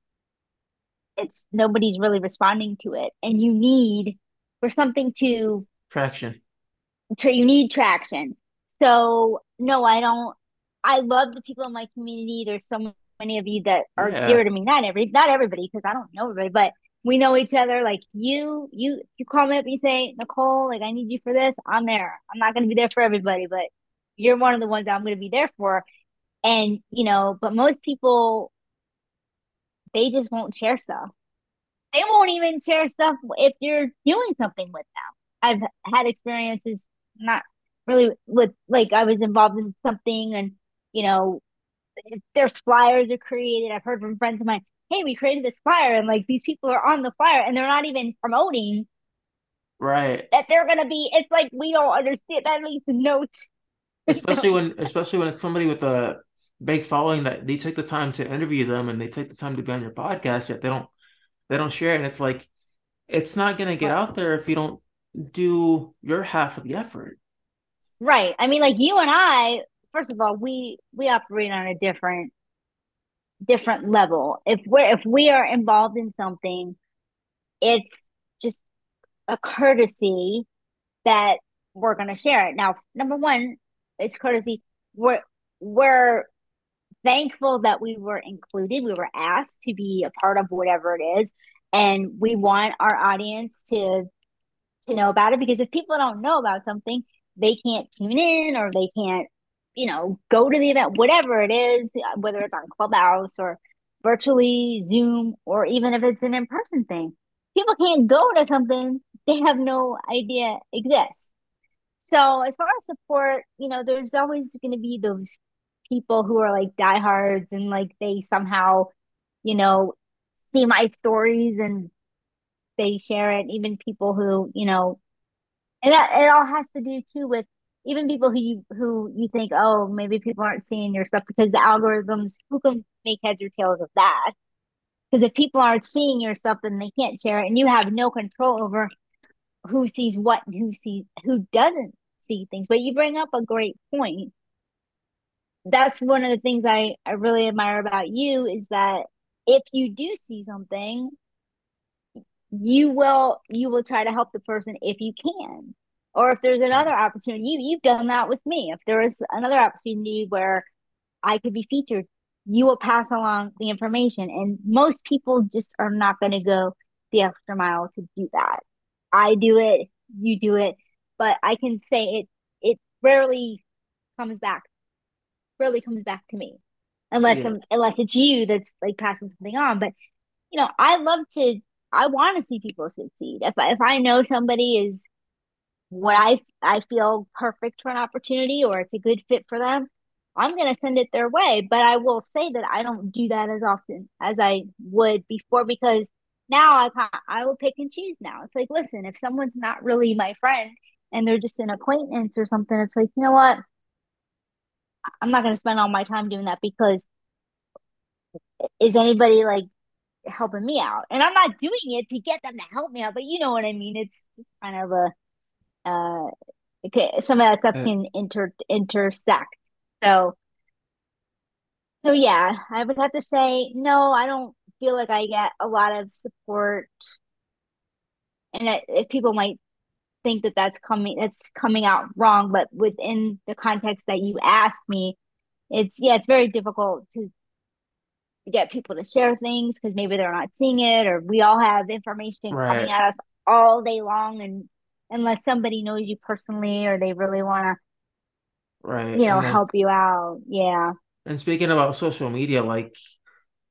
it's nobody's really responding to it, and you need for something to traction. tra- you need traction. So no, I don't. I love the people in my community. There's so many of you that are dear to me. Not every, not everybody, because I don't know everybody, but we know each other. Like you, you, you call me up, you say, Nicole, like I need you for this. I'm there. I'm not going to be there for everybody, but you're one of the ones I'm going to be there for. And you know, but most people they just won't share stuff. They won't even share stuff if you're doing something with them. I've had experiences not really with like I was involved in something and you know if there's flyers are created. I've heard from friends of mine, hey, we created this flyer and like these people are on the flyer and they're not even promoting right. that they're gonna be. It's like we don't understand. That makes no Especially when, especially when it's somebody with a big following that they take the time to interview them and they take the time to be on your podcast, yet they don't, they don't share. And it's like, it's not gonna get out there if you don't do your half of the effort. Right. I mean, like you and I, first of all, we we operate on a different different level. If we're if we are involved in something, it's just a courtesy that we're going to share it. Now, number one, it's courtesy. We're we're thankful that we were included. We were asked to be a part of whatever it is, and we want our audience to to know about it because if people don't know about something, they can't tune in or they can't, you know, go to the event, whatever it is, whether it's on Clubhouse or virtually Zoom or even if it's an in person thing. People can't go to something they have no idea exists. So as far as support, you know, there's always going to be those people who are like diehards and like they somehow, you know, see my stories and they share it. Even people who, you know, and that it all has to do too with even people who you who you think, oh, maybe people aren't seeing your stuff because the algorithms who can make heads or tails of that. Because if people aren't seeing your stuff, then they can't share it, and you have no control over who sees what and who sees who doesn't see things. But you bring up a great point. That's one of the things I, I really admire about you is that if you do see something, you will you will try to help the person if you can. Or if there's another opportunity, you you've done that with me. If there is another opportunity where I could be featured, you will pass along the information. And most people just are not going to go the extra mile to do that. I do it, you do it, but I can say it it rarely comes back. Rarely comes back to me. Unless yeah. unless it's you that's like passing something on. But you know, I love to I want to see people succeed. If if I know somebody is what I I feel perfect for an opportunity or it's a good fit for them, I'm going to send it their way. But I will say that I don't do that as often as I would before because now I I will pick and choose now. It's like, listen, if someone's not really my friend and they're just an acquaintance or something, it's like, you know what? I'm not going to spend all my time doing that because is anybody like helping me out? And I'm not doing it to get them to help me out, but you know what I mean? It's just kind of a, uh, okay, some of that stuff can inter intersect. So, so yeah, I would have to say, no, I don't feel like I get a lot of support, and that if people might think that that's coming that's coming out wrong, but within the context that you asked me, it's yeah, it's very difficult to to get people to share things because maybe they're not seeing it, or we all have information right. coming at us all day long, and unless somebody knows you personally or they really want to right you know then, help you out yeah and speaking about social media like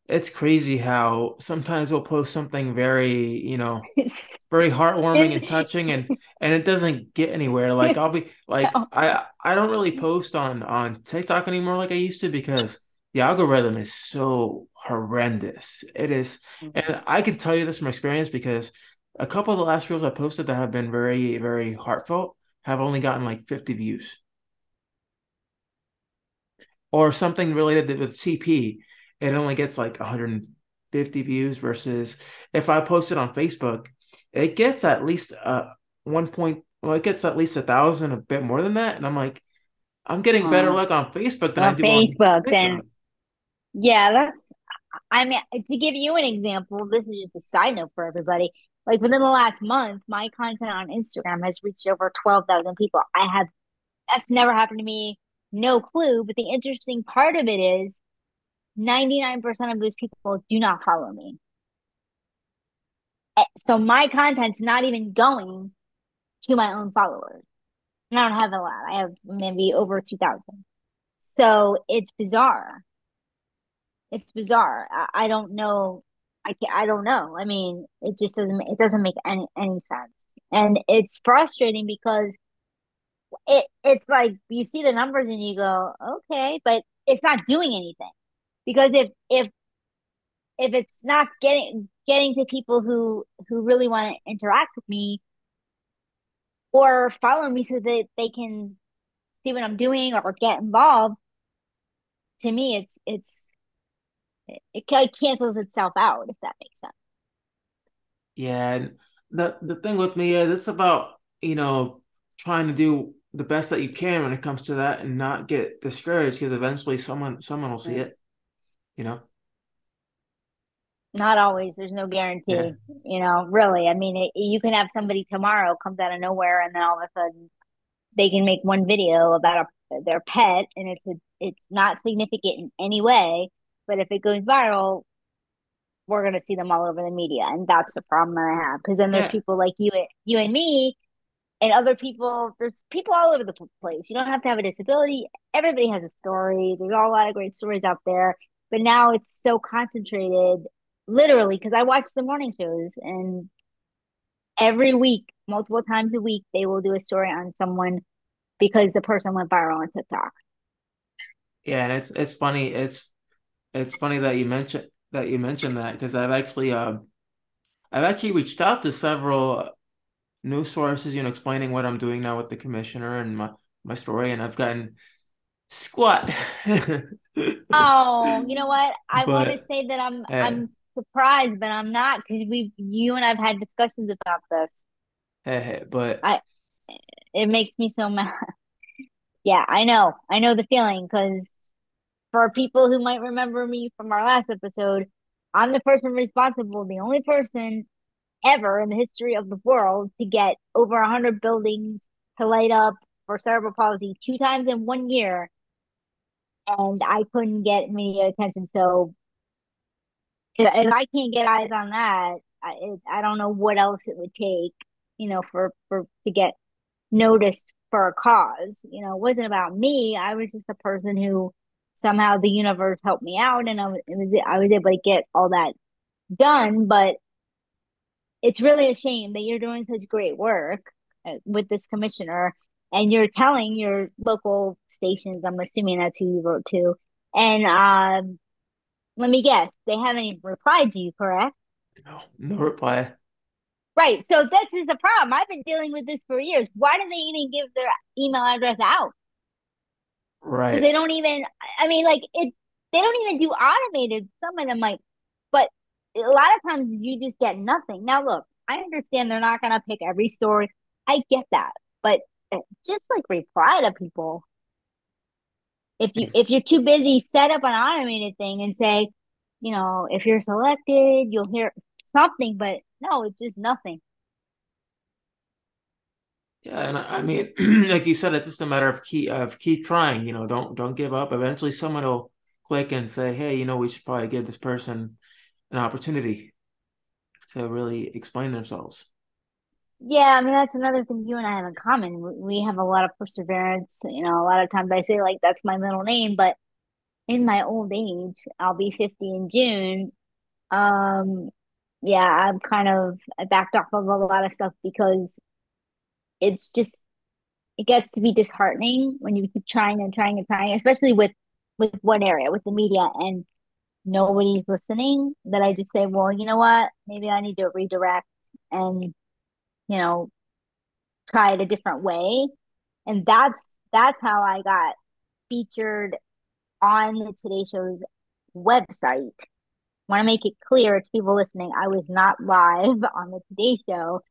it's crazy how sometimes we'll post something very, you know, very heartwarming and touching and and it doesn't get anywhere. Like I'll be like I I don't really post on on TikTok anymore like I used to because the algorithm is so horrendous. It is, mm-hmm. and I can tell you this from experience because a couple of the last reels I posted that have been very, very heartfelt have only gotten like 50 views. Or something related with CP it only gets like 150 views versus if I post it on Facebook, it gets at least uh one point well, it gets at least a thousand, a bit more than that. And I'm like, I'm getting better luck on Facebook than on I do Facebook. On then yeah, that's I mean to give you an example, this is just a side note for everybody. Like within the last month, my content on Instagram has reached over 12,000 people. I have that's never happened to me. No clue. But the interesting part of it is 99% of those people do not follow me. Eh, so my content's not even going to my own followers. And I don't have a lot. I have maybe over 2,000. So it's bizarre. It's bizarre. I, I don't know. I can't, I don't know. I mean, it just doesn't it doesn't make any any sense. And it's frustrating because it it's like you see the numbers and you go, okay, but it's not doing anything because if if if it's not getting getting to people who who really want to interact with me or follow me so that they can see what I'm doing or get involved to me it's it's it, it cancels itself out if that makes sense. Yeah and the the thing with me is it's about you know trying to do the best that you can when it comes to that and not get discouraged because eventually someone someone will see it you know? Not always. There's no guarantee, yeah. you know, really. I mean, it, you can have somebody tomorrow comes out of nowhere and then all of a sudden they can make one video about a, their pet and it's a, it's not significant in any way, but if it goes viral, we're going to see them all over the media. And that's the problem that I have. Cause then there's yeah. people like you, you and me and other people, there's people all over the place. You don't have to have a disability. Everybody has a story. There's a lot of great stories out there but now it's so concentrated literally because I watch the morning shows and every week, multiple times a week, they will do a story on someone because the person went viral on TikTok. Yeah, and it's it's funny. It's it's funny that you mentioned that you mentioned that because I've actually um I've actually reached out to several news sources, you know, explaining what I'm doing now with the commissioner and my my story, and I've gotten squat. oh, you know what? I but, want to say that I'm uh, I'm surprised, but I'm not because we you and I've had discussions about this. Hey, but I it makes me so mad. yeah, I know. I know the feeling because for people who might remember me from our last episode, I'm the person responsible, the only person ever in the history of the world to get over 100 buildings to light up for cerebral palsy two times in one year. And I couldn't get media attention. So if, I can't get eyes on that, I, I don't know what else it would take, you know, for, for to get noticed for a cause. You know, it wasn't about me. I was just a person who somehow the universe helped me out and I was, was I was able to get all that done. But it's really a shame that you're doing such great work uh, with this commissioner and you're telling your local stations, I'm assuming that's who you wrote to. And um, let me guess, they haven't even replied to you, correct? No, no reply. Right. So this is a problem. I've been dealing with this for years. Why do they even give their email address out? Right. They don't even. I mean, like it's they don't even do automated. Some of them might, but a lot of times you just get nothing. Now, look, I understand they're not gonna pick every story. I get that, but just like reply to people. If you if you're too busy, set up an automated thing and say, you know, if you're selected, you'll hear something. But no, it's just nothing. Yeah, and I, I mean, like you said, it's just a matter of keep of keep trying. You know, don't don't give up. Eventually, someone will click and say, "Hey, you know, we should probably give this person an opportunity to really explain themselves." Yeah, I mean that's another thing you and I have in common. We have a lot of perseverance. You know, a lot of times I say like that's my middle name, but in my old age, I'll be 50 in June. Um, yeah, I'm kind of I backed off of a lot of stuff because it's just it gets to be disheartening when you keep trying and trying and trying, especially with with one area, with the media and nobody's listening, that I just say, well, you know what? Maybe I need to redirect and, you know, try it a different way. And that's that's how I got featured on the Today Show's website. Want to make it clear to people listening, I was not live on the Today Show,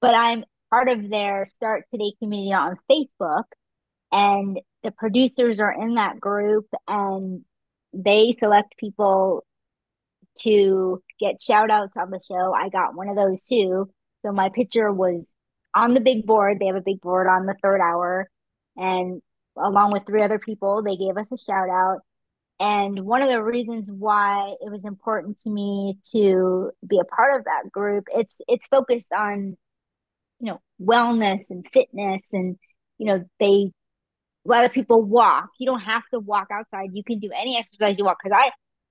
but I'm part of their Start Today community on Facebook. And the producers are in that group and they select people to get shout outs on the show. I got one of those too. So my picture was on the big board. They have a big board on the third hour. And along with three other people, they gave us a shout out. And one of the reasons why it was important to me to be a part of that group, it's it's focused on you know wellness and fitness and you know they a lot of people walk you don't have to walk outside you can do any exercise you want because i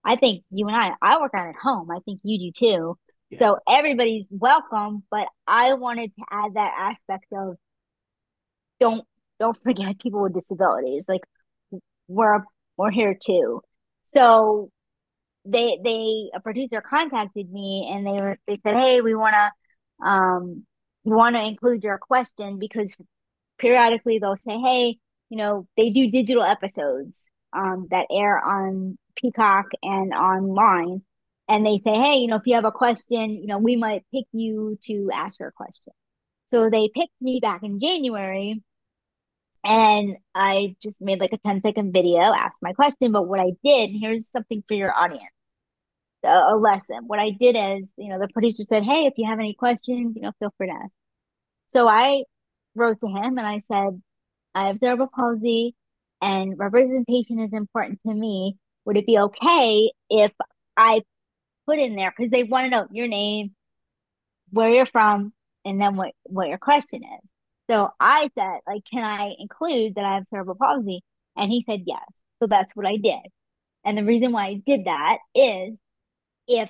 i think you and i i work out at home i think you do too so everybody's welcome but i wanted to add that aspect of don't don't forget people with disabilities like we're we're here too so they they a producer contacted me and they were they said hey we want to um you want to include your question because periodically they'll say, hey, you know, they do digital episodes um, that air on Peacock and online. And they say, hey, you know, if you have a question, you know, we might pick you to ask your question. So they picked me back in January and I just made like a 10 second video, asked my question. But what I did, here's something for your audience a, lesson. What I did is, you know, the producer said, Hey, if you have any questions, you know, feel free to ask. So I wrote to him and I said, I have cerebral palsy and representation is important to me. Would it be okay if I put in there because they want to know your name, where you're from, and then what what your question is. So I said, like, can I include that I have cerebral palsy? And he said yes. So that's what I did. And the reason why I did that is if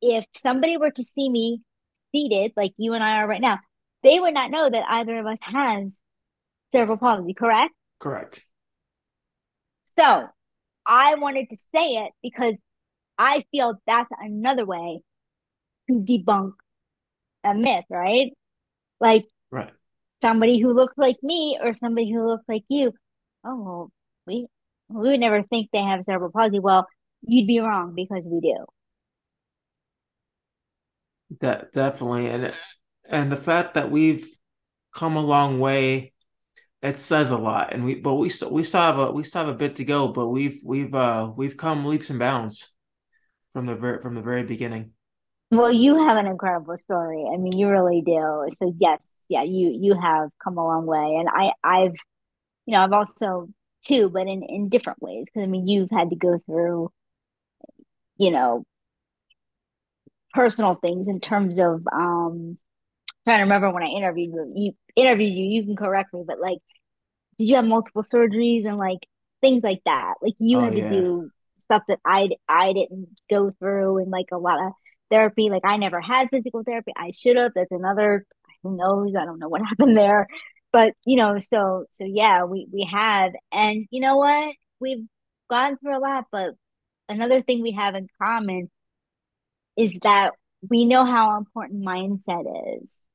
if somebody were to see me seated like you and I are right now, they would not know that either of us has cerebral palsy, correct? Correct. So I wanted to say it because I feel that's another way to debunk a myth, right? Like Right. somebody who looks like me or somebody who looks like you. Oh, well, we we would never think they have cerebral palsy. Well, you'd be wrong because we do. That definitely and and the fact that we've come a long way, it says a lot. And we but we still we still have a we still have a bit to go, but we've we've uh we've come leaps and bounds from the very from the very beginning. Well, you have an incredible story. I mean, you really do. So yes, yeah, you you have come a long way, and I I've you know I've also too, but in in different ways. Because I mean, you've had to go through you know personal things in terms of um trying to remember when I interviewed you. You interviewed you. You can correct me, but like, did you have multiple surgeries and like things like that? Like you Oh had to yeah. do stuff that I I didn't go through, and like a lot of therapy. Like I never had physical therapy. I should have. That's another. Who knows? I don't know what happened there, but you know. So so yeah, we we have, and you know what? We've gone through a lot, but another thing we have in common is that we know how important mindset is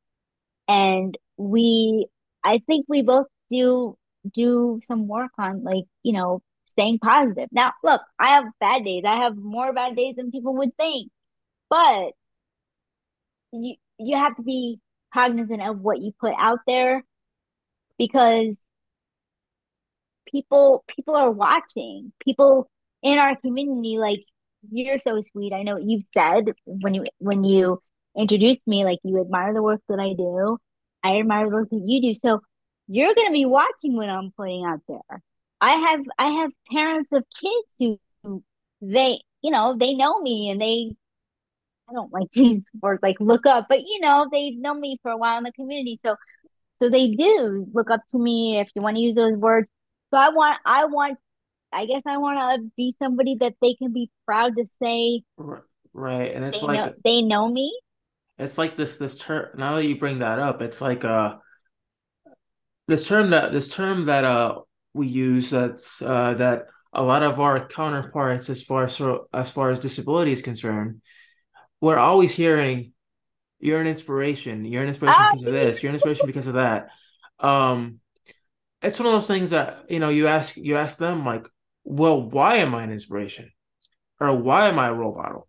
and we i think we both do do some work on like you know staying positive. Now look i have bad days. I have more bad days than people would think. But you you have to be cognizant of what you put out there because people people are watching. People in our community like you're so sweet. I know what you've said when you when you introduced me like you admire the work that i do. I admire the work that you do. So you're going to be watching what i'm putting out there i have i have parents of kids who, they you know they know me and they i don't like to use words like look up but you know they've known me for a while in the community so so they do look up to me if you want to use those words so I want I want I guess I want to be somebody that they can be proud to say Right. And it's they like know they know me. it's like this this term now that you bring that up, it's like uh this term that this term that uh we use that's uh that a lot of our counterparts as far as as far as disability is concerned, we're always hearing you're an inspiration, you're an inspiration Ah, because of this, you're an inspiration because of that. Um it's one of those things that, you know, you ask you ask them like, well, why am I an inspiration? Or why am I a role model?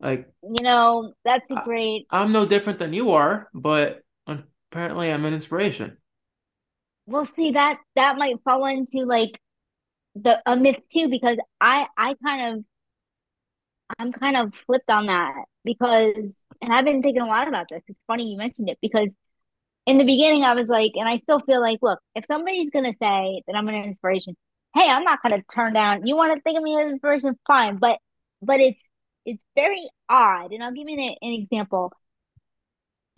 Like you know, that's a great. I'm no different than you are, but apparently I'm an inspiration. We'll see that that might fall into like the a myth too because I I kind of I'm kind of flipped on that because and I've been thinking a lot about this. It's funny you mentioned it because in the beginning I was like, and I still feel like, look, if somebody's gonna say that I'm an inspiration, hey, I'm not gonna turn down. You want to think of me as inspiration, fine, but but it's it's very odd, and I'll give you an, an example.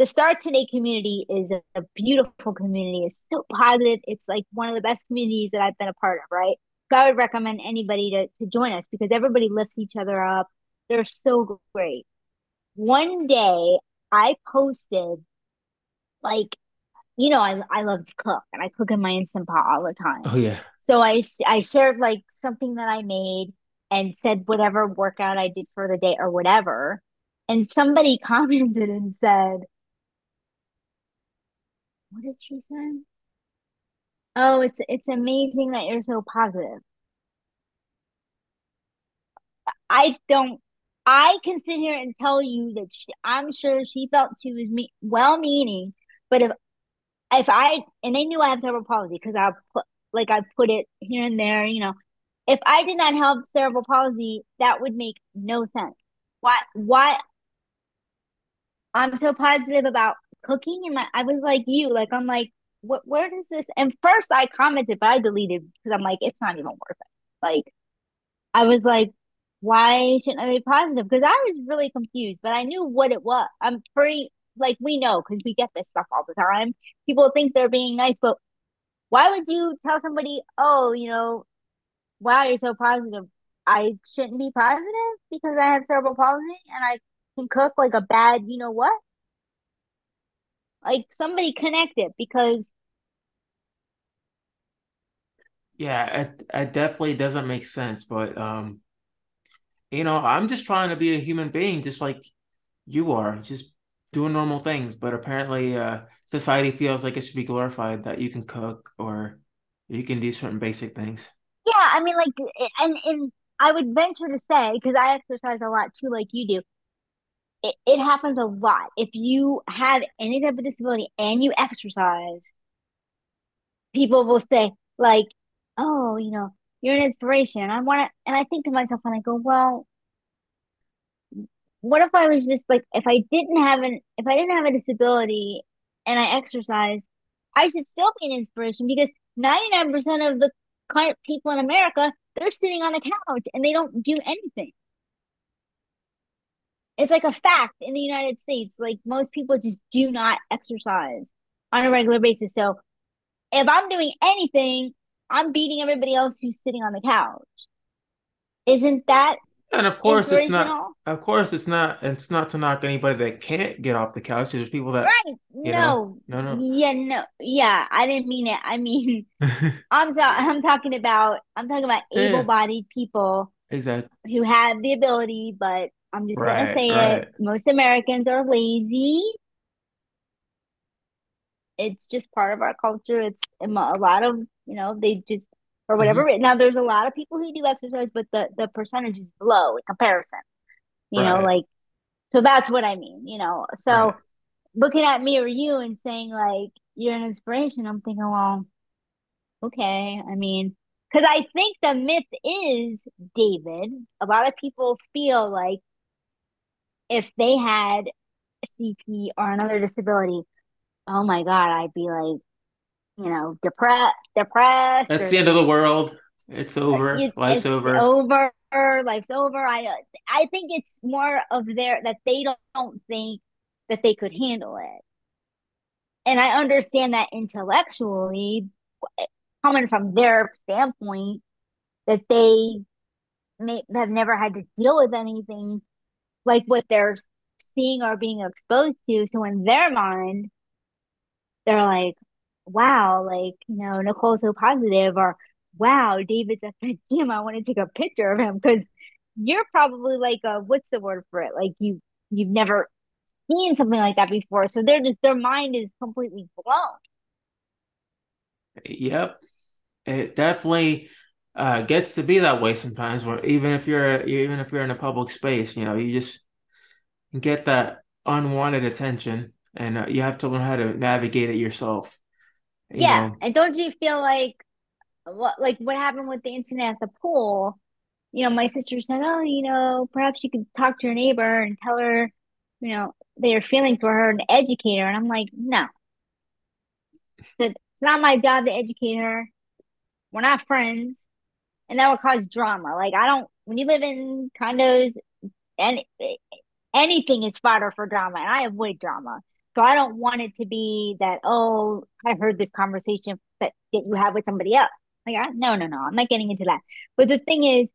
The Start Today community is a, beautiful community. It's so positive. It's like one of the best communities that I've been a part of, right? So I would recommend anybody to to join us because everybody lifts each other up. They're so great. One day I posted like you know, I I love to cook and I cook in my Instant Pot all the time. Oh yeah. So I I shared like something that I made and said whatever workout I did for the day or whatever. And somebody commented and said, what did she say? Oh, it's it's amazing that you're so positive. I don't I can sit here and tell you that she, I'm sure she felt she was me well meaning, but if if I and they knew I have cerebral palsy because I put like I put it here and there, you know. If I did not have cerebral palsy, that would make no sense. Why why I'm so positive about cooking and I was like you, like I'm like, what where does this and first I commented, but I deleted because I'm like, it's not even worth it. Like I was like, why shouldn't I be positive? Because I was really confused, but I knew what it was. I'm pretty like we know because we get this stuff all the time. People think they're being nice, but why would you tell somebody, oh, you know, wow, you're so positive? I shouldn't be positive because I have cerebral palsy and I can cook like a bad, you know what? Like somebody connect it because yeah, it, it definitely doesn't make sense, but um, you know, I'm just trying to be a human being, just like you are, just doing normal things. But apparently, uh, society feels like it should be glorified that you can cook or you can do certain basic things. Yeah, I mean, like, and and I would venture to say because I exercise a lot too, like you do. It, it happens a lot. If you have any type of disability and you exercise, people will say like, "Oh, you know, you're an inspiration." And I want to, and I think to myself, and I go, "Well, what if I was just like, if I didn't have an, if I didn't have a disability and I exercise, I should still be an inspiration because 99% of the people in America, they're sitting on the couch and they don't do anything. It's like a fact in the United States. Like most people just do not exercise on a regular basis. So if I'm doing anything, I'm beating everybody else who's sitting on the couch. Isn't that And of course, it's not. Of course, it's not. It's not to knock anybody that can't get off the couch. There's people that Right. you know. No. No, no. Yeah, no. Yeah, I didn't mean it. I mean, I'm ta I'm talking about I'm talking about Yeah, able-bodied people exactly. who have the ability, but I'm just gonna Right, say it. Most Americans are lazy. It's just part of our culture. It's um, a lot of, you know, they just or whatever. Mm-hmm. Now there's a lot of people who do exercise, but the the percentage is low in comparison. You know, like so that's what I mean, you know. right. So looking at me or you and saying like you're an inspiration, I'm thinking, well, okay. I mean, because I think the myth is, David, a lot of people feel like if they had CP or another disability, oh my God, I'd be like, you know, depressed, depressed, That's or the end of the world. It's over. Life's it's over. over, life's over. I I think it's more of their that they don't, don't think that they could handle it. And I understand that intellectually, coming from their standpoint, that they may have never had to deal with anything like what they're seeing or being exposed to. So in their mind, they're like, wow, like, you know, Nicole's so positive, or wow, David's a gym. I want to take a picture of him because you're probably like a what's the word for it? Like you you've never seen something like that before. So they're just their mind is completely blown. Yep. It definitely uh, gets to be that way sometimes. Where even if you're even if you're in a public space, you know, you just get that unwanted attention, and uh, you have to learn how to navigate it yourself. You Yeah. know. And don't you feel like what like what happened with the incident at the pool? You know, my sister said, Oh, you know, perhaps you could talk to your neighbor and tell her, you know, their feelings for her and educate her. And I'm like, no, it's not my job to educate her. We're not friends. And that would cause drama. Like I don't when you live in condos and anything is fodder for drama and I avoid drama. So I don't want it to be that, oh, I heard this conversation that, that you have with somebody else. Like, I, no, no, no, I'm not getting into that. But the thing is,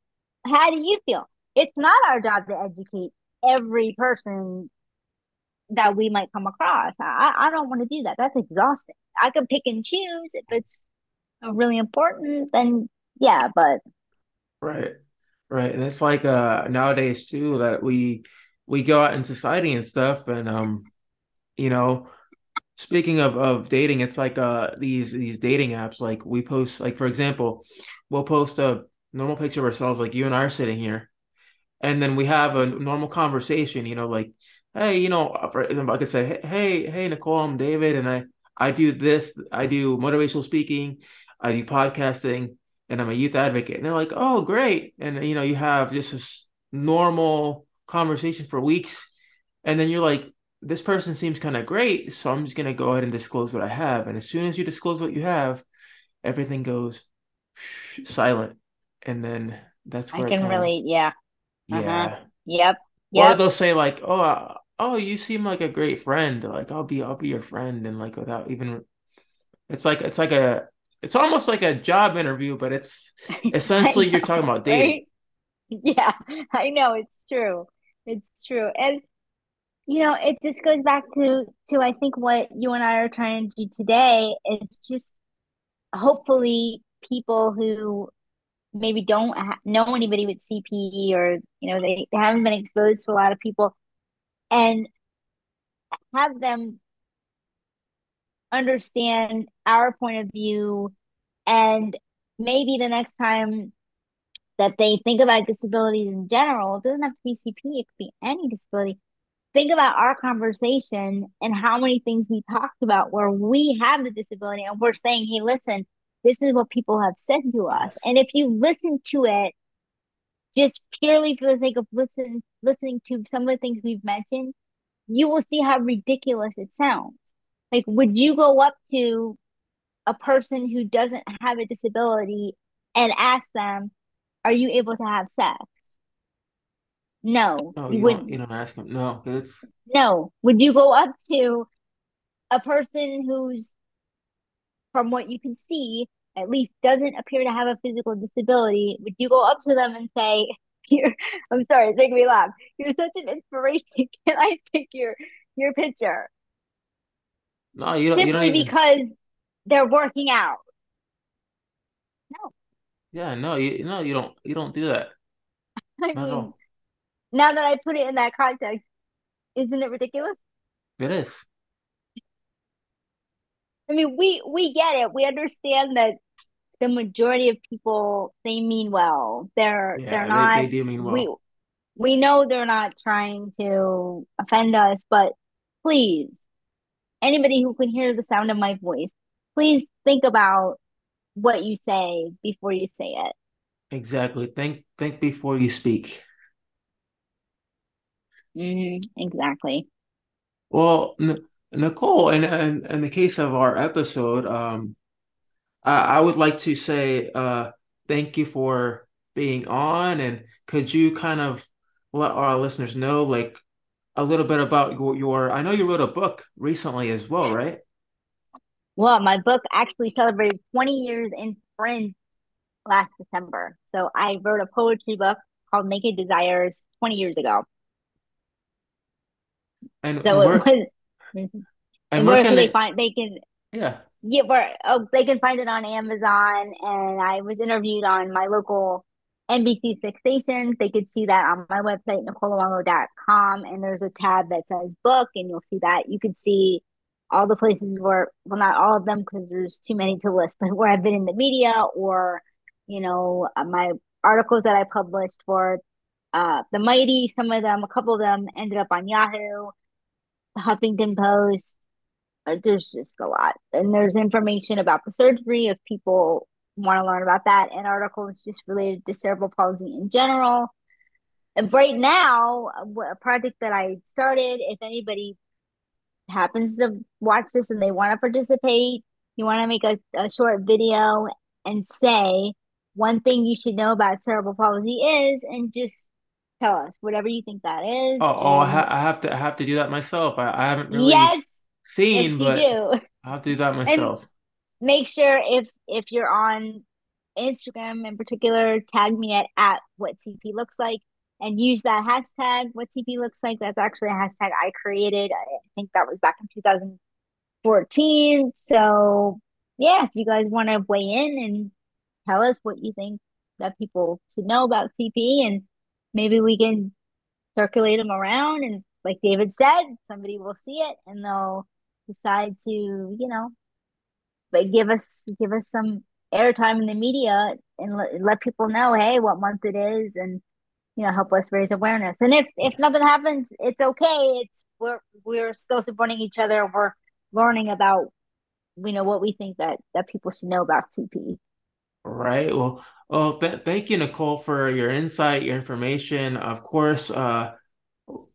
how do you feel? It's not our job to educate every person that we might come across. I, I don't want to do that. That's exhausting. I can pick and choose if it's really important, then yeah, but Right. Right. And it's like uh nowadays too that we we go out in society and stuff and um you know speaking of of dating it's like uh these these dating apps like we post like for example we'll post a normal picture of ourselves like you and I are sitting here and then we have a normal conversation, you know, like, hey, you know, for example, I could say, hey, hey, Nicole, I'm David, and I I do this, I do motivational speaking, I do podcasting, and I'm a youth advocate. And they're like, oh, great. And you know, you have just this normal conversation for weeks, and then you're like, this person seems kind of great, so I'm just gonna go ahead and disclose what I have. And as soon as you disclose what you have, everything goes silent, and then that's I where it can kind of really, yeah. Uh-huh. yeah Yep. or they'll say like, "Oh, uh, oh, you seem like a great friend. Like, I'll be, I'll be your friend." And like without even, it's like it's like a, it's almost like a job interview, but it's essentially you're talking about dating. right? Yeah, I know it's true. It's true. And you know, it just goes back to to I think what you and I are trying to do today is just hopefully people who maybe don't ha- know anybody with CP or you know they, they haven't been exposed to a lot of people and have them understand our point of view and maybe the next time that they think about disabilities in general, it doesn't have to be CP, it could be any disability. Think about our conversation and how many things we talked about where we have the disability and we're saying, hey, listen, this is what people have said to us. And if you listen to it just purely for the sake of listen listening to some of the things we've mentioned, you will see how ridiculous it sounds. Like, would you go up to a person who doesn't have a disability and ask them, Are you able to have sex? No. Oh, you, you wouldn't. You don't ask them. No, it's no. Would you go up to a person who's, from what you can see, at least doesn't appear to have a physical disability? Would you go up to them and say, you're, I'm sorry, it's making me laugh. You're such an inspiration. Can I take your your picture? No, you don't. Simply you don't even... because they're working out. No. Yeah, no, you no, you don't. You don't do that. I Not mean, now that I put it in that context, isn't it ridiculous? It is. I mean, we we get it. We understand that the majority of people they mean well. They're yeah, they're not. They, they do mean well. We we know they're not trying to offend us, but please, anybody who can hear the sound of my voice, please think about what you say before you say it. Exactly. Think think before you speak. Mm, exactly. Well, N- Nicole, in, in in the case of our episode, um, I, I would like to say uh, thank you for being on, and could you kind of let our listeners know, like, a little bit about your, your I know you wrote a book recently as well, right? Well, my book actually celebrated 20 years in print last December. So I wrote a poetry book called Naked Desires 20 years ago. And so where, it was, and, mm-hmm. and where, can they, they find they can yeah yeah where oh they can find it on Amazon and I was interviewed on my local NBC six stations. They could see that on my website, NicoleLuongo.com. And there's a tab that says book, and you'll see that. You could see all the places where, well, not all of them because there's too many to list, but where I've been in the media or, you know, uh, my articles that I published for uh, The Mighty, some of them, a couple of them ended up on Yahoo, the Huffington Post. Uh, there's just a lot. And there's information about the surgery if people want to learn about that, and articles just related to cerebral palsy in general. And right now, a project that I started, if anybody happens to watch this and they want to participate, you want to make a, a short video and say one thing you should know about cerebral palsy is, and just tell us whatever you think that is. Oh, oh I, ha- I, have to I have to do that myself. I, I haven't really yes, seen, but. I have to do that myself. And make sure if if you're on Instagram in particular, tag me at, at what CP looks like and use that hashtag what CP looks like. That's actually a hashtag I created. I think that was back in 2014. So yeah, if you guys want to weigh in and tell us what you think that people should know about CP and maybe we can circulate them around and like David said, somebody will see it and they'll decide to, you know, but give us give us some airtime in the media and let, let people know, hey, what month it is, and you know, help us raise awareness. And if if nothing happens, it's okay. It's we're we're still supporting each other. We're learning about you know what we think that that people should know about CP. Right. Well, well, th- thank you, Nicole, for your insight, your information. Of course, uh,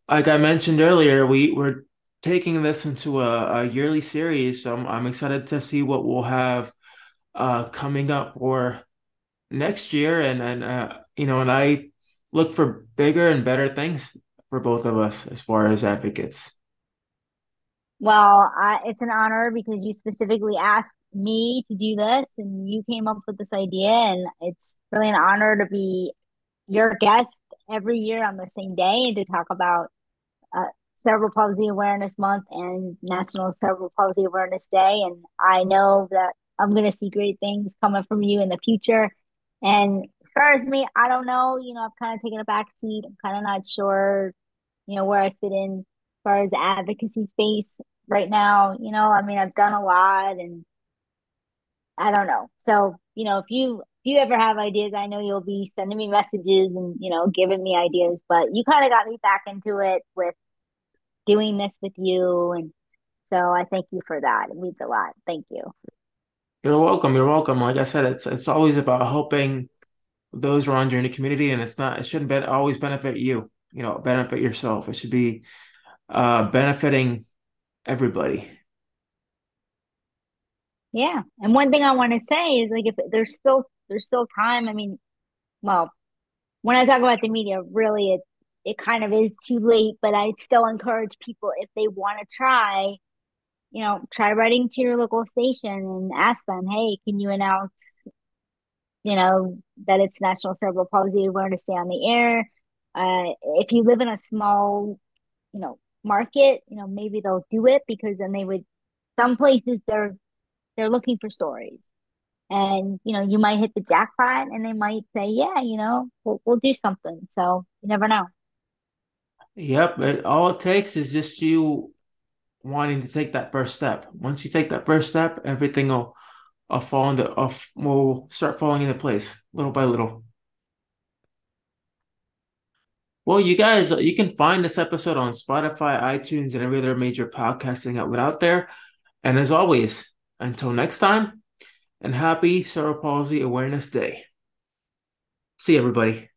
like I mentioned earlier, we we're taking this into a, a yearly series. So I'm, I'm excited to see what we'll have uh, coming up for next year. And, and uh, you know, and I look for bigger and better things for both of us as far as advocates. Well, it's an honor because you specifically asked me to do this and you came up with this idea. And it's really an honor to be your guest every year on the same day and to talk about uh, Cerebral Palsy Awareness Month and National Cerebral Palsy Awareness Day. And I know that I'm gonna see great things coming from you in the future. And as far as me, I don't know. You know, I've kind of taken a back seat. I'm kind of not sure, you know, where I fit in as far as advocacy space right now. You know, I mean, I've done a lot and I don't know. So, you know, if you if you ever have ideas, I know you'll be sending me messages and, you know, giving me ideas, but you kind of got me back into it with doing this with you. And so I thank you for that. It means a lot. Thank you. You're welcome. You're welcome. Like I said, it's it's always about helping those around you in the community, and it's not it shouldn't be, always benefit you. You know, benefit yourself. It should be uh, benefiting everybody. Yeah. And one thing I want to say is like if there's still there's still time. I mean, well, when I talk about the media, really it it kind of is too late, but I still encourage people if they want to try, you know, try writing to your local station and ask them, hey, can you announce, you know, that it's National Cerebral Palsy Awareness Day on the air? Uh, if you live in a small, you know, market, you know, maybe they'll do it because then they would. Some places they're they're looking for stories, and you know, you might hit the jackpot, and they might say, yeah, you know, we'll we'll do something. So you never know. Yep. It, all it takes is just you wanting to take that first step. Once you take that first step, everything will, will fall into will start falling into place little by little. Well, you guys, uh, you can find this episode on Spotify, iTunes, and every other major podcasting outlet out there. And as always, until next time, and happy Cerebral Palsy Awareness Day. See everybody.